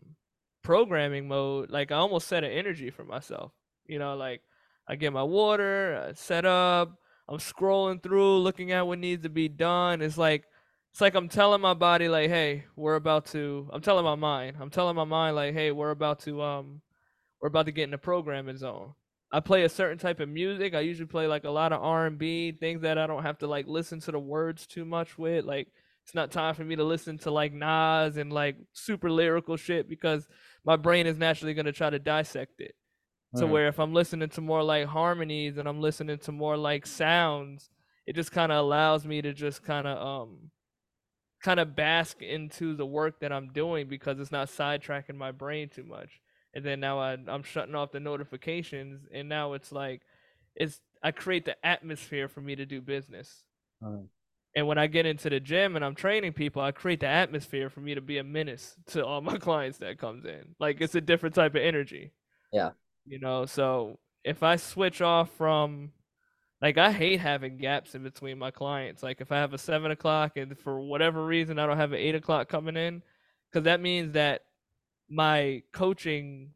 programming mode, like I almost set an energy for myself, you know, like I get my water, I set up. I'm scrolling through, looking at what needs to be done. It's like it's like I'm telling my body like, "Hey, we're about to." I'm telling my mind. I'm telling my mind like, "Hey, we're about to um we're about to get in the programming zone." I play a certain type of music. I usually play like a lot of R&B, things that I don't have to like listen to the words too much with. Like it's not time for me to listen to like Nas and like super lyrical shit because my brain is naturally going to try to dissect it to Mhm. where if I'm listening to more like harmonies and I'm listening to more like sounds, it just kind of allows me to just kind of um kind of bask into the work that I'm doing because it's not sidetracking my brain too much. And then now I, I'm shutting off the notifications, and now it's like it's I create the atmosphere for me to do business. Mhm. And when I get into the gym and I'm training people, I create the atmosphere for me to be a menace to all my clients that comes in. Like it's a different type of energy Yeah. you know so if i switch off from like i hate having gaps in between my clients like if i have a seven o'clock and for whatever reason i don't have an eight o'clock coming in because that means that my coaching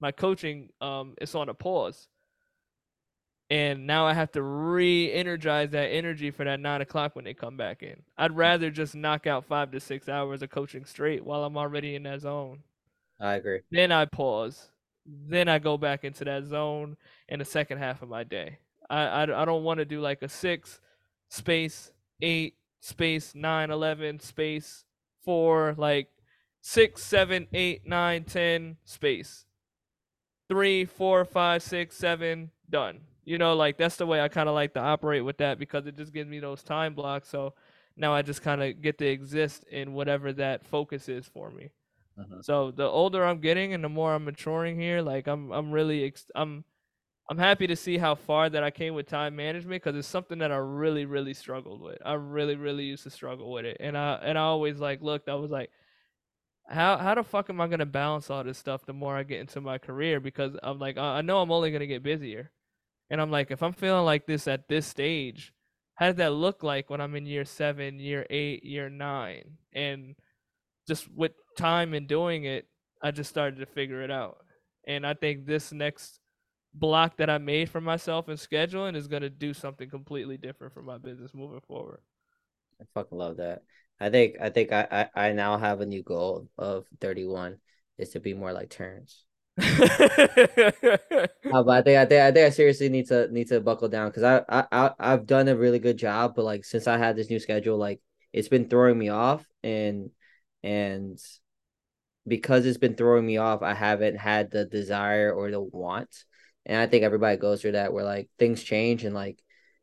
my coaching um is on a pause and now I have to re-energize that energy for that nine o'clock when they come back in. I'd rather just knock out five to six hours of coaching straight while I'm already in that zone. I agree. Then I pause. Then I go back into that zone in the second half of my day. I I, I don't want to do like a six space eight space nine eleven space four like six seven eight nine ten space three four five six seven done you know like that's the way i kind of like to operate with that because it just gives me those time blocks so now i just kind of get to exist in whatever that focus is for me. Uh-huh. so the older i'm getting and the more i'm maturing here like i'm i'm really ex- i'm i'm happy to see how far that i came with time management because it's something that i really really struggled with. I really really used to struggle with it and i and i always like looked i was like how how the fuck am i going to balance all this stuff the more i get into my career? Because i'm like i I know i'm only going to get busier and I'm like, if I'm feeling like this at this stage, how does that look like when I'm in year seven, year eight, year nine? And just with time and doing it, I just started to figure it out. And I think this next block that I made for myself in scheduling is going to do something completely different for my business moving forward. I fucking love that. I think I think I, I, I now have a new goal of 31 is to be more like Terrance. No, but I think I think I think I seriously need to need to buckle down because I, I I I've done a really good job, but like since I had this new schedule, like it's been throwing me off, and and because it's been throwing me off, I haven't had the desire or the want, and I think everybody goes through that where like things change and like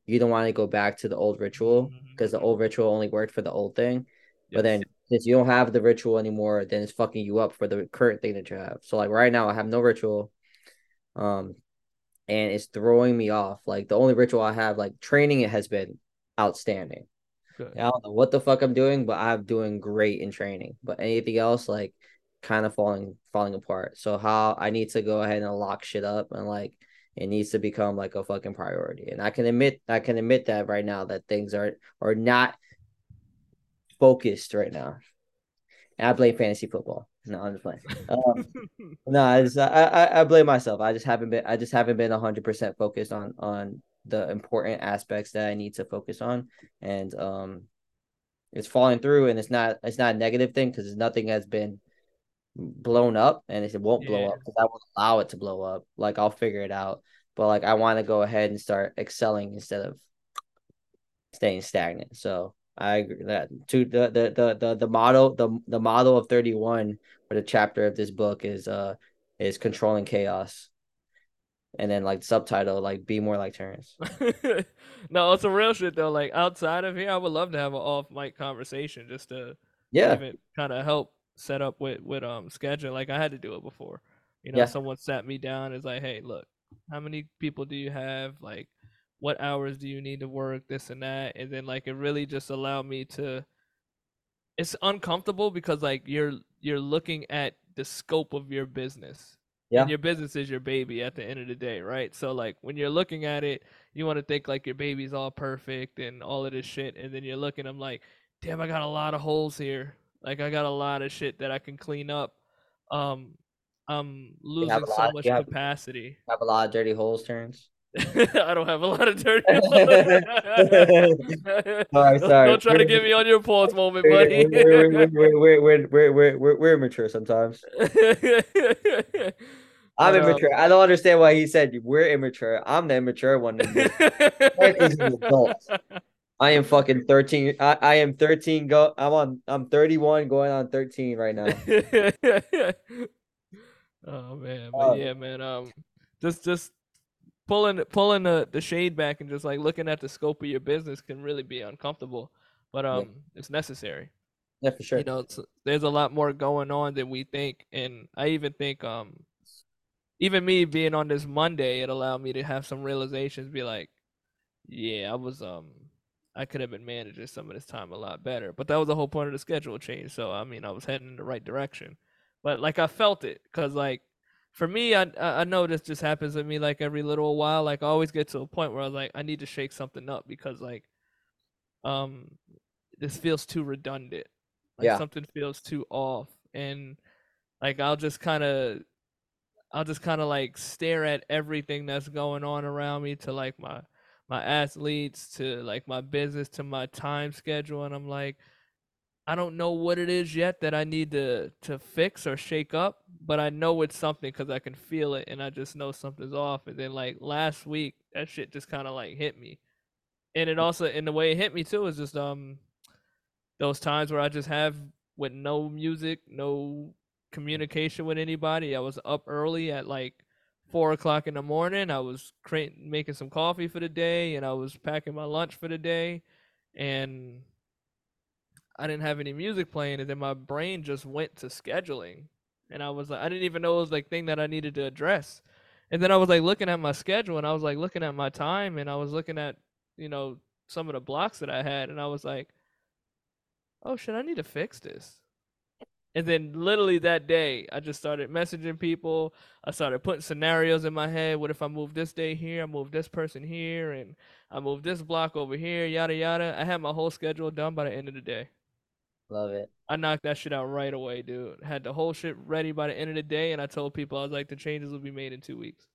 you don't want to go back to the old ritual mm-hmm. because the old ritual only worked for the old thing, but then since you don't have the ritual anymore, then it's fucking you up for the current thing that you have. So like right now, I have no ritual, um, and it's throwing me off. Like the only ritual I have, like training, it has been outstanding. Good. I don't know what the fuck I'm doing, but I'm doing great in training. But anything else, like kind of falling falling apart. So how I need to go ahead and lock shit up and like it needs to become like a fucking priority. And I can admit I can admit that right now that things are are not focused right now. And I play fantasy football. No, I'm just playing. Um, no, I just I, I I blame myself. I just haven't been I just haven't been hundred percent focused on on the important aspects that I need to focus on. And um it's falling through and it's not it's not a negative thing because nothing has been blown up and it won't blow Yeah. up because I won't allow it to blow up. Like I'll figure it out. But like I want to go ahead and start excelling instead of staying stagnant. So I agree that to the the the the, the model the the model of 31 for the chapter of this book is uh is controlling chaos. And then like subtitle like be more like Terrance. no, it's a real shit though. Like outside of here, I would love to have an off mic conversation just to Yeah. kind of help set up with with um schedule. Like I had to do it before. You know, Yeah. someone sat me down. Is like, hey, look, how many people do you have? Like, what hours do you need to work? This and that, and then like it really just allowed me to. It's uncomfortable because like you're you're looking at the scope of your business. Yeah. And your business is your baby at the end of the day, right? So like when you're looking at it, you want to think like your baby's all perfect and all of this shit, and then you're looking, I'm like, damn, I got a lot of holes here. Like I got a lot of shit that I can clean up. Um, I'm losing so lot- much you have- capacity. Have a lot of dirty holes, Terrance. I don't have a lot of dirty. Sorry, Don't- sorry. Don't try to get me on your pause moment, buddy. we're, we're, we're, we're, we're, immature sometimes. I'm um, immature. I don't understand why he said we're immature. I'm the immature one. in this. is adult. I am fucking 13. I, I am 13. Go. I'm on. I'm 31 going on 13 right now. oh man, but Um, yeah, man. Um, just just pulling pulling the the shade back and just like looking at the scope of your business can really be uncomfortable, but Yeah. um, it's necessary. Yeah, for sure. You know, there's a lot more going on than we think, and I even think um, even me being on this Monday, it allowed me to have some realizations. Be like, yeah, I was um. I could have been managing some of this time a lot better, but that was the whole point of the schedule change. So I mean, I was heading in the right direction, but like I felt it because like for me, I I know this just happens to me like every little while. Like I always get to a point where I was like, I need to shake something up because like um this feels too redundant. Like Yeah. something feels too off, and like I'll just kind of I'll just kind of like stare at everything that's going on around me to like my my athletes to like my business to my time schedule and I'm like I don't know what it is yet that I need to to fix or shake up, but I know it's something cuz I can feel it and I just know something's off and then like last week that shit just kind of like hit me. And it also in the way it hit me too is just um those times where I just have with no music, no communication with anybody. I was up early at like four o'clock in the morning. I was creating, making some coffee for the day, and I was packing my lunch for the day, and I didn't have any music playing, and then my brain just went to scheduling, and I was like, I didn't even know it was like thing that I needed to address, and then I was like looking at my schedule, and I was like looking at my time, and I was looking at you know some of the blocks that I had, and I was like, oh shit, I need to fix this. And then literally that day, I just started messaging people. I started putting scenarios in my head. What if I move this day here? I move this person here, and I move this block over here. Yada yada. I had my whole schedule done by the end of the day. Love it. I knocked that shit out right away, dude. Had the whole shit ready by the end of the day, and I told people I was like, the changes will be made in two weeks.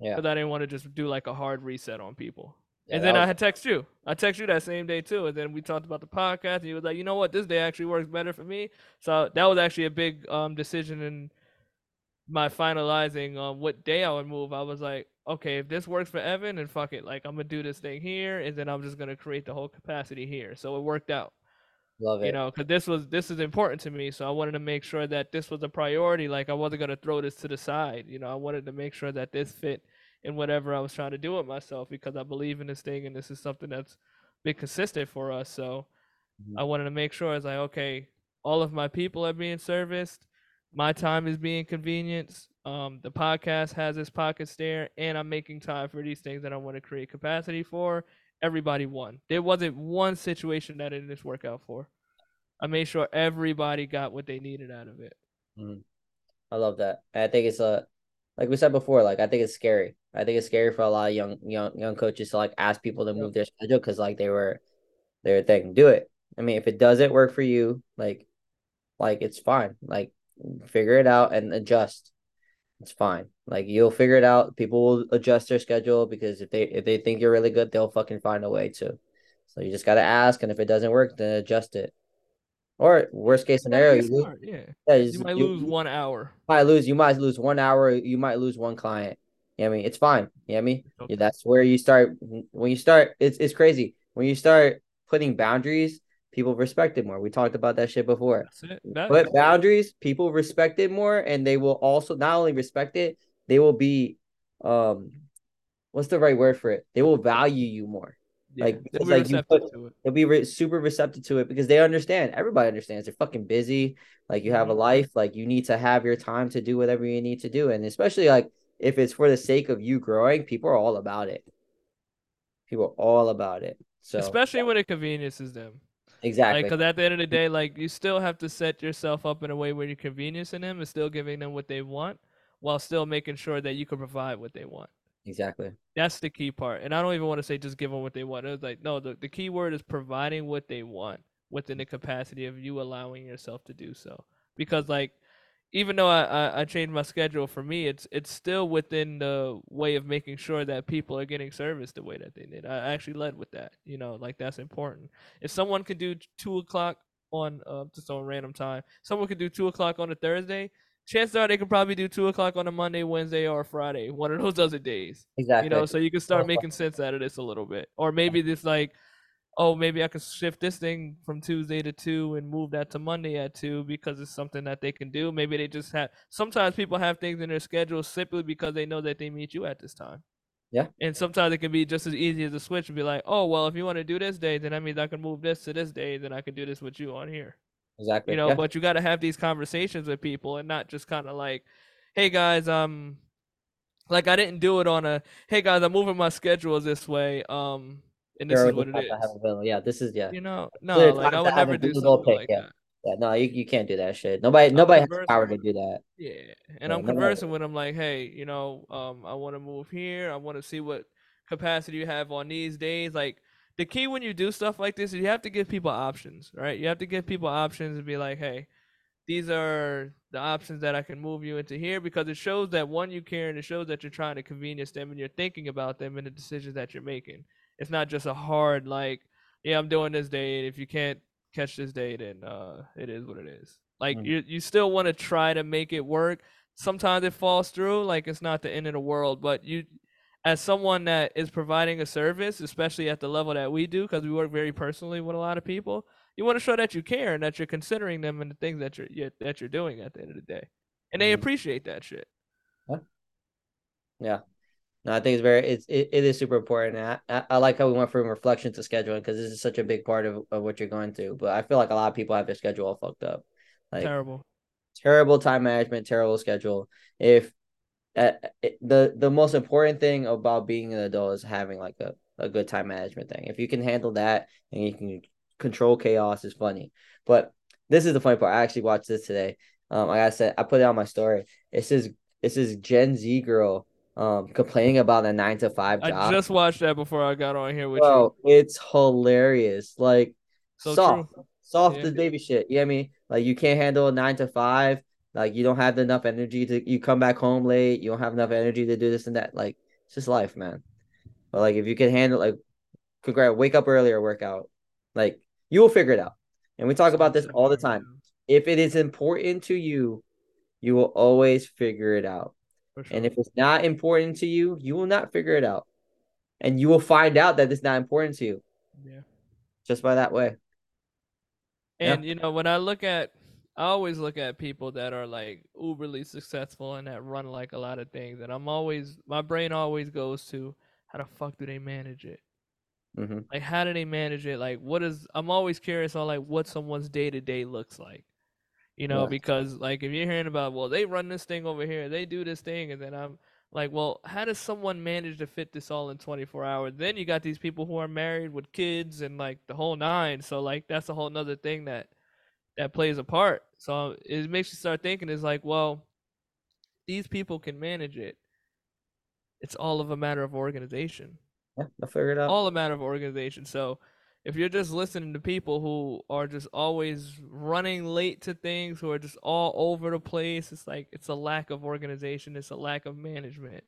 Yeah. Because I didn't want to just do like a hard reset on people. Yeah, and then that I had text you. I text you that same day too. And then we talked about the podcast. And you was like, you know what, this day actually works better for me. So that was actually a big um decision in my finalizing on what day I would move. I was like, okay, if this works for Evan, then fuck it. Like I'm gonna do this thing here, and then I'm just gonna create the whole capacity here. So it worked out love it. you know because this was this is important to me so i wanted to make sure that this was a priority like i wasn't going to throw this to the side you know i wanted to make sure that this fit in whatever i was trying to do with myself because i believe in this thing and this is something that's been consistent for us so Mhm. i wanted to make sure it's like okay all of my people are being serviced my time is being convenienced um, the podcast has its pockets there and i'm making time for these things that i want to create capacity for everybody won there wasn't one situation that it didn't work out for i made sure everybody got what they needed out of it mm-hmm. I love that. And I think it's a like we said before, like I think it's scary. I think it's scary for a lot of young young young coaches to like ask people to move their schedule because like they were their thing. Do it. I mean, if it doesn't work for you, like like it's fine. Like figure it out and adjust. It's fine. Like you'll figure it out. People will adjust their schedule because if they if they think you're really good, they'll fucking find a way to. So you just gotta ask, and if it doesn't work, then adjust it. Or worst case scenario, you lose. yeah Yeah, you just- might you- lose one hour might lose you might lose one hour you might lose one client you know what i mean it's fine you know what i mean okay. that's where you start when you start it's it's crazy when you start putting boundaries people respect it more. We talked about that shit before. That's it. That, put boundaries people respect it more and they will also not only respect it they will be um what's the right word for it? They will value you more. Yeah, like, they'll be like, you put- they'll be re- super receptive to it because they understand. Everybody understands. They're fucking busy. Like you have a Mhm. life. Like you need to have your time to do whatever you need to do. And especially like if it's for the sake of you growing people are all about it. People are all about it. So especially when it conveniences them exactly Like, because at the end of the day, like you still have to set yourself up in a way where you're conveniencing them and still giving them what they want, while still making sure that you can provide what they want. exactly That's the key part. And I don't even want to say just give them what they want. It's like no, the the key word is providing what they want within the capacity of you allowing yourself to do so. Because like, even though I, I, I changed my schedule for me, it's it's still within the way of making sure that people are getting service the way that they need. I actually led with that. You know, like that's important. If someone can do two o'clock on uh, just on random time, someone could do two o'clock on a Thursday. Chances are they could probably do two o'clock on a Monday, Wednesday, or Friday. One of those other days exactly you know so you can start making sense out of this a little bit or maybe this like oh maybe i can shift this thing from tuesday to two and move that to monday at two because it's something that they can do maybe they just have sometimes people have things in their schedule simply because they know that they meet you at this time Yeah. and sometimes it can be just as easy as a switch and be like oh well if you want to do this day then that means i can move this to this day then i can do this with you on here exactly you know yeah. but you got to have these conversations with people and not just kind of like hey guys um like i didn't do it on a hey guys i'm moving my schedule this way um and this is what it time I is. yeah this is yeah. You know Clear no like i would never do something pick, like yeah. that. Yeah no you, you can't do that shit. Nobody I'm nobody has power to do that. Yeah and Yeah, i'm conversing with them like hey you know um i want to move here. I want to see what capacity you have on these days. Like the key when you do stuff like this is you have to give people options right? You have to give people options and be like hey these are the options that I can move you into here because it shows that one you care and it shows that you're trying to convenience them and you're thinking about them and the decisions that you're making. It's not just a hard like, yeah, I'm doing this date. If you can't catch this date, then uh, it is what it is. Like Mhm. you, you still want to try to make it work. Sometimes it falls through. Like it's not the end of the world, but you, as someone that is providing a service, especially at the level that we do, because we work very personally with a lot of people, you want to show that you care and that you're considering them and the things that you're, you that you're doing at the end of the day, and they Mhm. appreciate that shit. Yeah. No, I think it's very it's it, it is super important. I, I I like how we went from reflection to scheduling because this is such a big part of, of what you're going through. But I feel like a lot of people have their schedule all fucked up. Like Terrible. terrible time management, terrible schedule. If uh, it- the the most important thing about being an adult is having like a, a good time management thing. If you can handle that and you can control chaos, is funny. But this is the funny part. I actually watched this today. Um, like I said, I put it on my story. It says it says Gen Z girl um complaining about a nine to five job. I just watched that before I got on here with Bro, it's hilarious. Like So soft, soft Yeah. as baby shit. You know what I mean? Like you can't handle a nine to five. Like you don't have enough energy to. You come back home late. You don't have enough energy to do this and that. Like it's just life, man. But like if you can handle like, congrats, wake up earlier, workout. Like you will figure it out. And we talk about this all the time. If it is important to you, you will always figure it out. For sure. And if it's not important to you, you will not figure it out. And you will find out that it's not important to you yeah. just by that way. Yeah. And you know, when I look at, I always look at people that are like uberly successful and that run like a lot of things, and I'm always, my brain always goes to, how the fuck do they manage it? hmm Like, how do they manage it? Like, what is? I'm always curious on like what someone's day to day looks like. You know, Yeah. because like if you're hearing about, well, they run this thing over here, they do this thing, and then I'm like, well, how does someone manage to fit this all in 24 hours? Then you got these people who are married with kids and like the whole nine. So like that's a whole nother thing that that plays a part. So it makes you start thinking is like, well, these people can manage it. It's all of a matter of organization Yeah, I'll figure it out. all a matter of organization. So if you're just listening to people who are just always running late to things, who are just all over the place, it's like it's a lack of organization, it's a lack of management.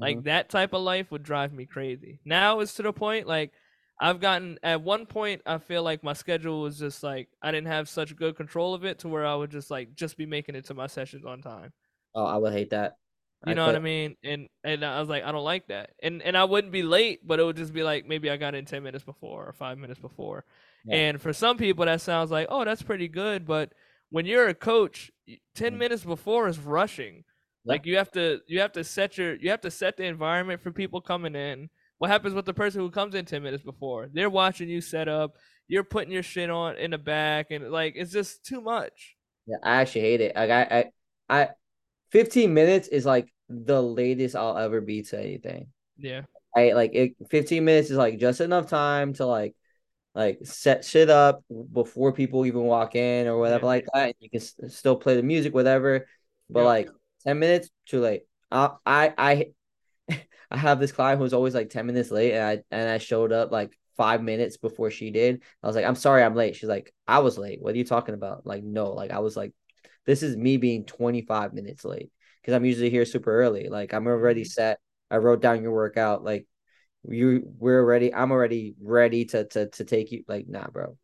Like Mhm. that type of life would drive me crazy. Now it's to the point like I've gotten at one point I feel like my schedule was just like I didn't have such good control of it to where I would just like just be making it to my sessions on time. Oh, I would hate that. You I know what I mean? And and I was like, I don't like that. And and I wouldn't be late, but it would just be like maybe I got in ten minutes before or five minutes before. Yeah. And for some people that sounds like, oh, that's pretty good. But when you're a coach, ten Mm. minutes before is rushing. Yeah. Like you have to you have to set your you have to set the environment for people coming in. What happens with the person who comes in ten minutes before? They're watching you set up. You're putting your shit on in the back, and like it's just too much. Yeah, I actually hate it. Like I, I, I, 15 minutes is like the latest I'll ever be to anything. Yeah. I like it. 15 minutes is like just enough time to like, like set shit up before people even walk in or whatever Yeah. like that. You can s- still play the music, whatever. But Yep. like 10 minutes, too late. I, I, I, I have this client who's always like 10 minutes late, and I and I showed up like five minutes before she did. I was like, I'm sorry, I'm late. She's like, I was late. What are you talking about? Like, no, like I was like, this is me being 25 minutes late because I'm usually here super early. Like I'm already Mhm. set. I wrote down your workout. Like you, we're ready. I'm already ready to to to take you. Like, nah, bro.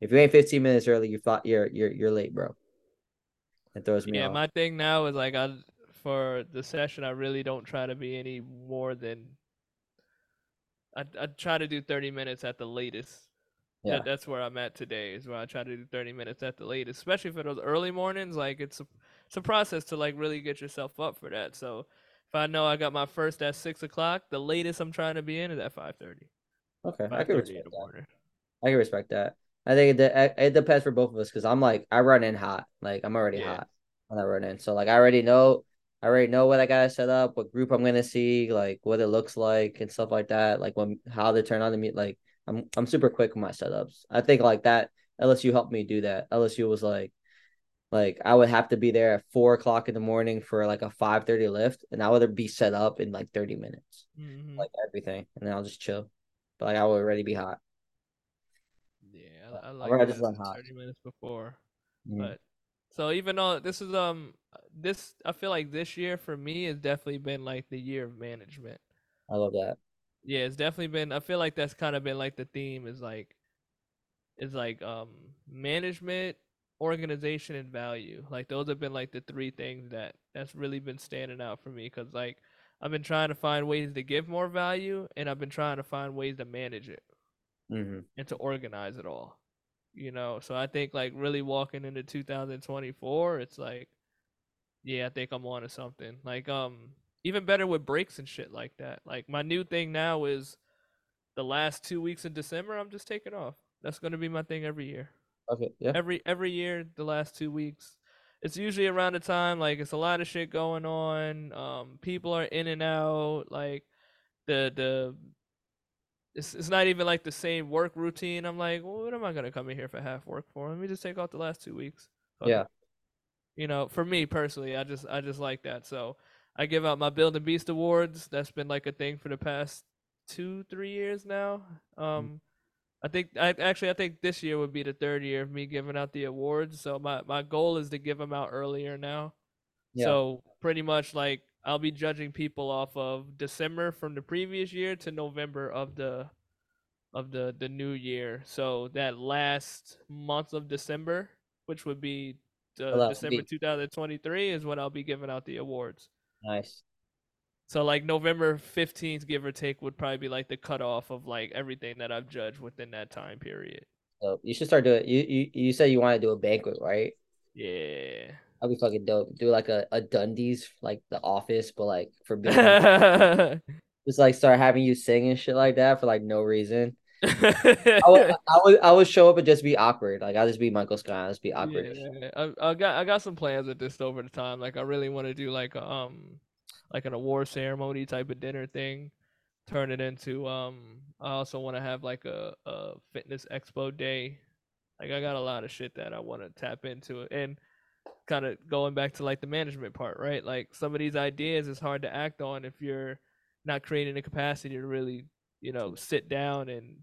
If you ain't 15 minutes early, you thought you're you're you're late, bro. It throws me Yeah, off. my thing now is like I for the session I really don't try to be any more than I I try to do 30 minutes at the latest. Yeah. That, that's where I'm at today is where I try to do 30 minutes at the latest, especially for those early mornings. Like it's a it's a process to like really get yourself up for that. So if I know I got my first at six o'clock, the latest I'm trying to be in is at 5:30. Okay, I can respect that. morning. I can respect that. I think it, it depends for both of us because I'm like I run in hot, like I'm already Yeah. hot when I run in. So like I already know, I already know what I gotta set up, what group I'm gonna see, like what it looks like and stuff like that. Like when how to turn on the meet. Like I'm I'm super quick with my setups. I think like that LSU helped me do that. LSU was like, like I would have to be there at four o'clock in the morning for like a five thirty lift, and I would be set up in like thirty minutes, Mhm. like everything, and then I'll just chill. But like I would already be hot. Yeah, I, I like that just run hot. 30 minutes before. Mhm. But So even though this is um this I feel like this year for me has definitely been like the year of management. I love that. Yeah, it's definitely been I feel like that's kind of been like the theme is like is like um management, organization and value. Like those have been like the three things that that's really been standing out for me cuz like I've been trying to find ways to give more value and I've been trying to find ways to manage it hmm and to organize it all. You know, so I think like really walking into 2024, it's like yeah, I think I'm on to something. Like um even better with breaks and shit like that. Like my new thing now is the last 2 weeks in December I'm just taking off. That's going to be my thing every year. Okay. Yeah. Every every year the last 2 weeks. It's usually around the time like it's a lot of shit going on. Um people are in and out like the the it's, it's not even like the same work routine. I'm like, well, what am I gonna come in here for half work for? Let me just take off the last two weeks. Yeah. You know, for me personally, I just I just like that. So I give out my Build and Beast awards. That's been like a thing for the past two, three years now. Um I think I actually I think this year would be the third year of me giving out the awards. So my, my goal is to give them out earlier now. Yeah. So pretty much like I'll be judging people off of December from the previous year to November of the of the the new year. So that last month of December, which would be the Well, that would December 2023 is when I'll be giving out the awards. Nice. So like November 15th give or take would probably be like the cutoff of like everything that I've judged within that time period. So you should start doing. You you you said you want to do a banquet, right? Yeah. That'd be fucking dope. Do like a, a Dundies, like the office, but like for being just like start having you sing and shit like that for like no reason. I would I would I would show up and just be awkward. Like I'll just be Michael Scott. I'll just be awkward. Yeah, I, I got I got some plans with this over the time. Like I really want to do like a, um like an award ceremony type of dinner thing. Turn it into um I also want to have like a, a fitness expo day. Like I got a lot of shit that I want to tap into and kind of going back to like the management part, right? Like some of these ideas is hard to act on if you're not creating the capacity to really, you know, sit down and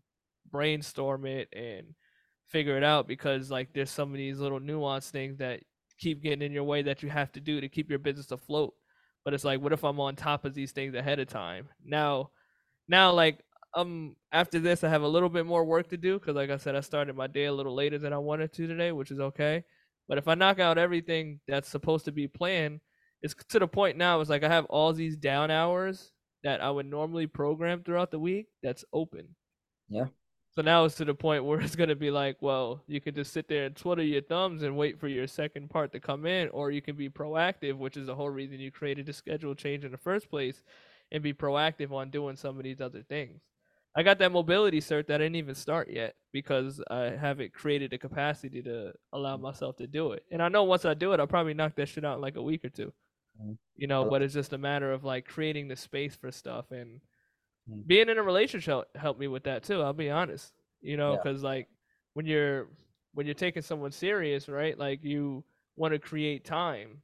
brainstorm it and figure it out because like there's some of these little nuanced things that keep getting in your way that you have to do to keep your business afloat. But it's like, what if I'm on top of these things ahead of time? Now, now like um after this, I have a little bit more work to do because like I said, I started my day a little later than I wanted to today, which is okay. But if I knock out everything that's supposed to be planned, it's to the point now. It's like I have all these down hours that I would normally program throughout the week that's open. Yeah. So now it's to the point where it's gonna be like, well, you can just sit there and twiddle your thumbs and wait for your second part to come in, or you can be proactive, which is the whole reason you created a schedule change in the first place, and be proactive on doing some of these other things. I got that mobility cert that I didn't even start yet because I haven't created the capacity to allow myself to do it. And I know once I do it, I'll probably knock that shit out in like a week or two. Mhm. You know, but it's just a matter of like creating the space for stuff and. Mm-hmm. being in a relationship helped me with that too. I'll be honest. You know, Yeah. because like when you're when you're taking someone serious, right? Like you want to create time.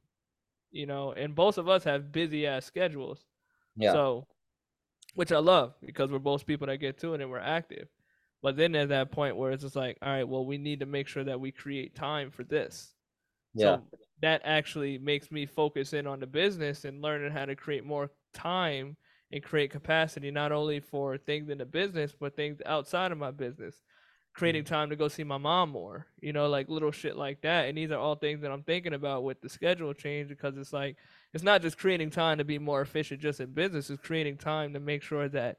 You know, and both of us have busy ass schedules. Yeah. So, which I love because we're both people that get to it and we're active. But then at that point where it's just like, all right, well, we need to make sure that we create time for this. yeah. So that actually makes me focus in on the business and learning how to create more time and create capacity not only for things in the business but things outside of my business. Creating mm. time to go see my mom more, you know, like little shit like that. And these are all things that I'm thinking about with the schedule change because it's like it's not just creating time to be more efficient just in business, it's creating time to make sure that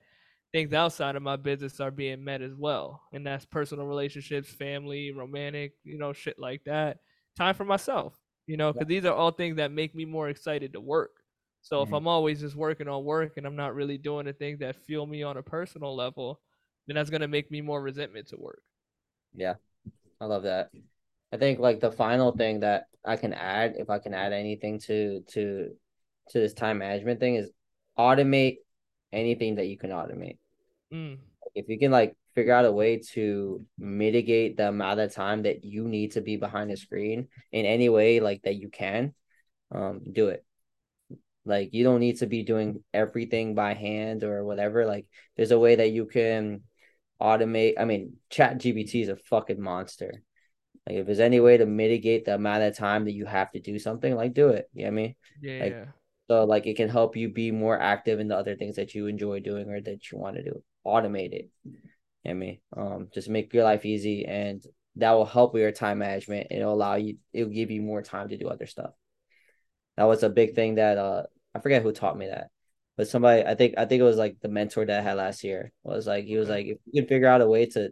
things outside of my business are being met as well. And that's personal relationships, family, romantic, you know, shit like that. Time for myself, you know, because these are all things that make me more excited to work. So if Mhm. I'm always just working on work and I'm not really doing the things that fuel me on a personal level, then that's gonna make me more resentment to work. Yeah, I love that. I think like the final thing that I can add, if I can add anything to to to this time management thing, is automate anything that you can automate. Mm, If you can like figure out a way to mitigate the amount of time that you need to be behind the screen in any way like that you can, um, do it. Like you don't need to be doing everything by hand or whatever. Like there's a way that you can automate. I mean, Chat GPT is a fucking monster. Like if there's any way to mitigate the amount of time that you have to do something, like do it. You know what I mean? Yeah. Like. So like it can help you be more active in the other things that you enjoy doing or that you want to do. Automate it. You know I mean? Um, just make your life easy and that will help with your time management. It'll allow you it'll give you more time to do other stuff. That was a big thing that uh I forget who taught me that. But somebody I think I think it was like the mentor that I had last year was like he was like if you can figure out a way to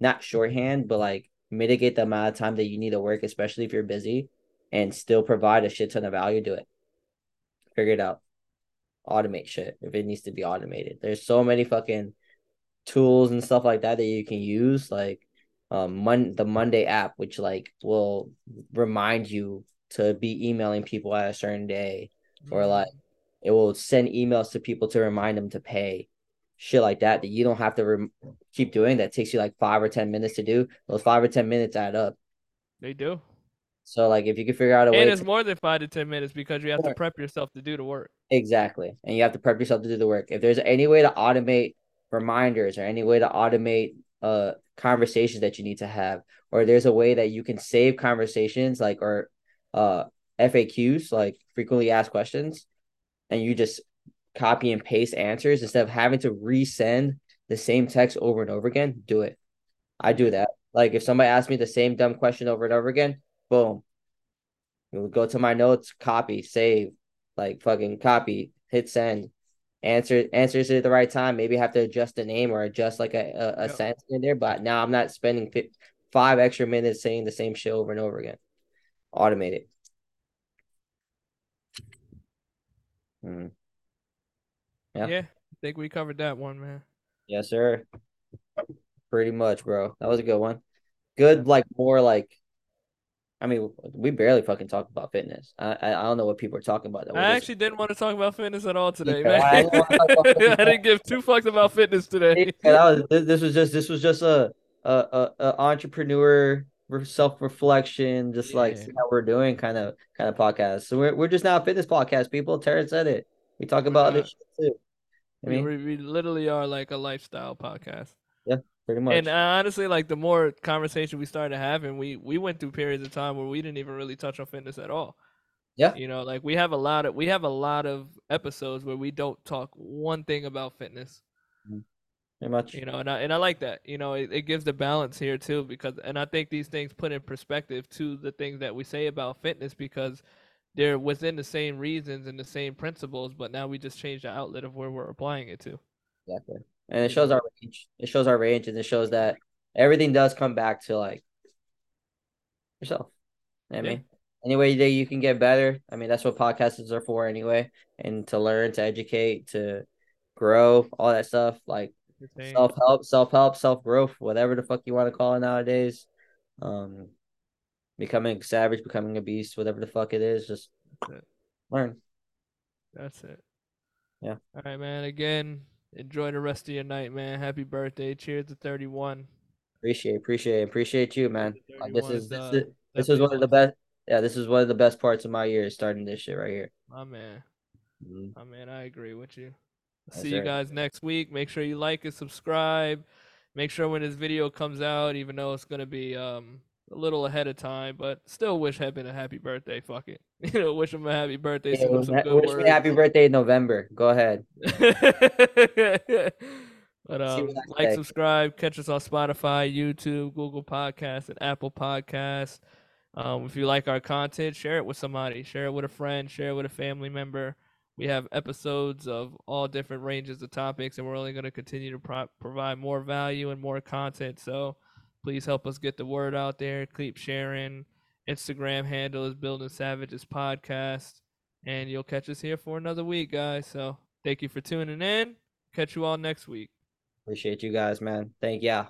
not shorthand, but like mitigate the amount of time that you need to work, especially if you're busy, and still provide a shit ton of value, do it. Figure it out. Automate shit if it needs to be automated. There's so many fucking tools and stuff like that that you can use, like um Mon- the Monday app, which like will remind you to be emailing people at a certain day, or Mhm. like it will send emails to people to remind them to pay. Shit like that that you don't have to rem- keep doing. That takes you like five or ten minutes to do. Those five or ten minutes add up. They do. So like if you can figure out a way And it's to more than five to ten minutes because you have to prep yourself to do the work. Exactly. And you have to prep yourself to do the work. If there's any way to automate reminders or any way to automate uh conversations that you need to have, or there's a way that you can save conversations like or uh FAQs, like frequently asked questions, and you just copy and paste answers instead of having to resend the same text over and over again, do it. I do that. Like if somebody asks me the same dumb question over and over again, boom. You'll go to my notes, copy, save, like fucking copy, hit send. Answer answers it at the right time. Maybe have to adjust the name or adjust like a, a, a sentence in there. But now I'm not spending fi- five extra minutes saying the same shit over and over again. Automate it. Mm. Yeah. Yeah. I think we covered that one, man. Yes, sir. Pretty much, bro. That was a good one. Good, like more like. I mean, we barely fucking talk about fitness. I I, I don't know what people are talking about. That I just- actually didn't want to talk about fitness at all today, Yeah, man. I didn't wanna talk about fitness I didn't give two fucks about fitness today. Yeah, was this, this was just this was just a a, a, a entrepreneur self reflection, just like see how we're doing kind of kind of podcast. So we're we're just now a fitness podcast, people. Terrance said it. We talk about other not. shit too. I we, mean, we, we literally are like a lifestyle podcast. Yeah, pretty much. And uh, honestly, like the more conversation we started having, we we went through periods of time where we didn't even really touch on fitness at all. Yeah. You know, like we have a lot of we have a lot of episodes where we don't talk one thing about fitness. Pretty much. You know, and I and I like that. You know, it, it gives the balance here too because and I think these things put in perspective to the things that we say about fitness because they're within the same reasons and the same principles, but now we just change the outlet of where we're applying it to. Exactly. And it shows our range. It shows our range and it shows that everything does come back to like yourself. You know what I mean? Any way that you can get better. I mean, that's what podcasts are for anyway. And to learn, to educate, to grow, all that stuff. Like Self help, self help, self growth, whatever the fuck you want to call it nowadays. Um, becoming savage, becoming a beast, whatever the fuck it is, just That's learn. That's it. Yeah. All right, man. Again, enjoy the rest of your night, man. Happy birthday. Cheers to 31. Appreciate, appreciate, appreciate you, man. Like this is is, this uh, is this was one of the best. Yeah, this is one of the best parts of my year, starting this shit right here. My man. Mhm. My man, I agree with you. See you guys next week. Make sure you like and subscribe. Make sure when this video comes out, even though it's gonna be um a little ahead of time, but still wish Heaven a happy birthday. Fuck it. You know, wish him a happy birthday. Yeah, wish some me- good wish me happy birthday in November. Go ahead. but um, like, say. subscribe, catch us on Spotify, YouTube, Google Podcasts, and Apple Podcasts. Um, if you like our content, share it with somebody, share it with a friend, share it with a family member. We have episodes of all different ranges of topics, and we're only going to continue to pro- provide more value and more content. So please help us get the word out there. Keep sharing. Instagram handle is Building Savages Podcast. And you'll catch us here for another week, guys. So thank you for tuning in. Catch you all next week. Appreciate you guys, man. Thank ya.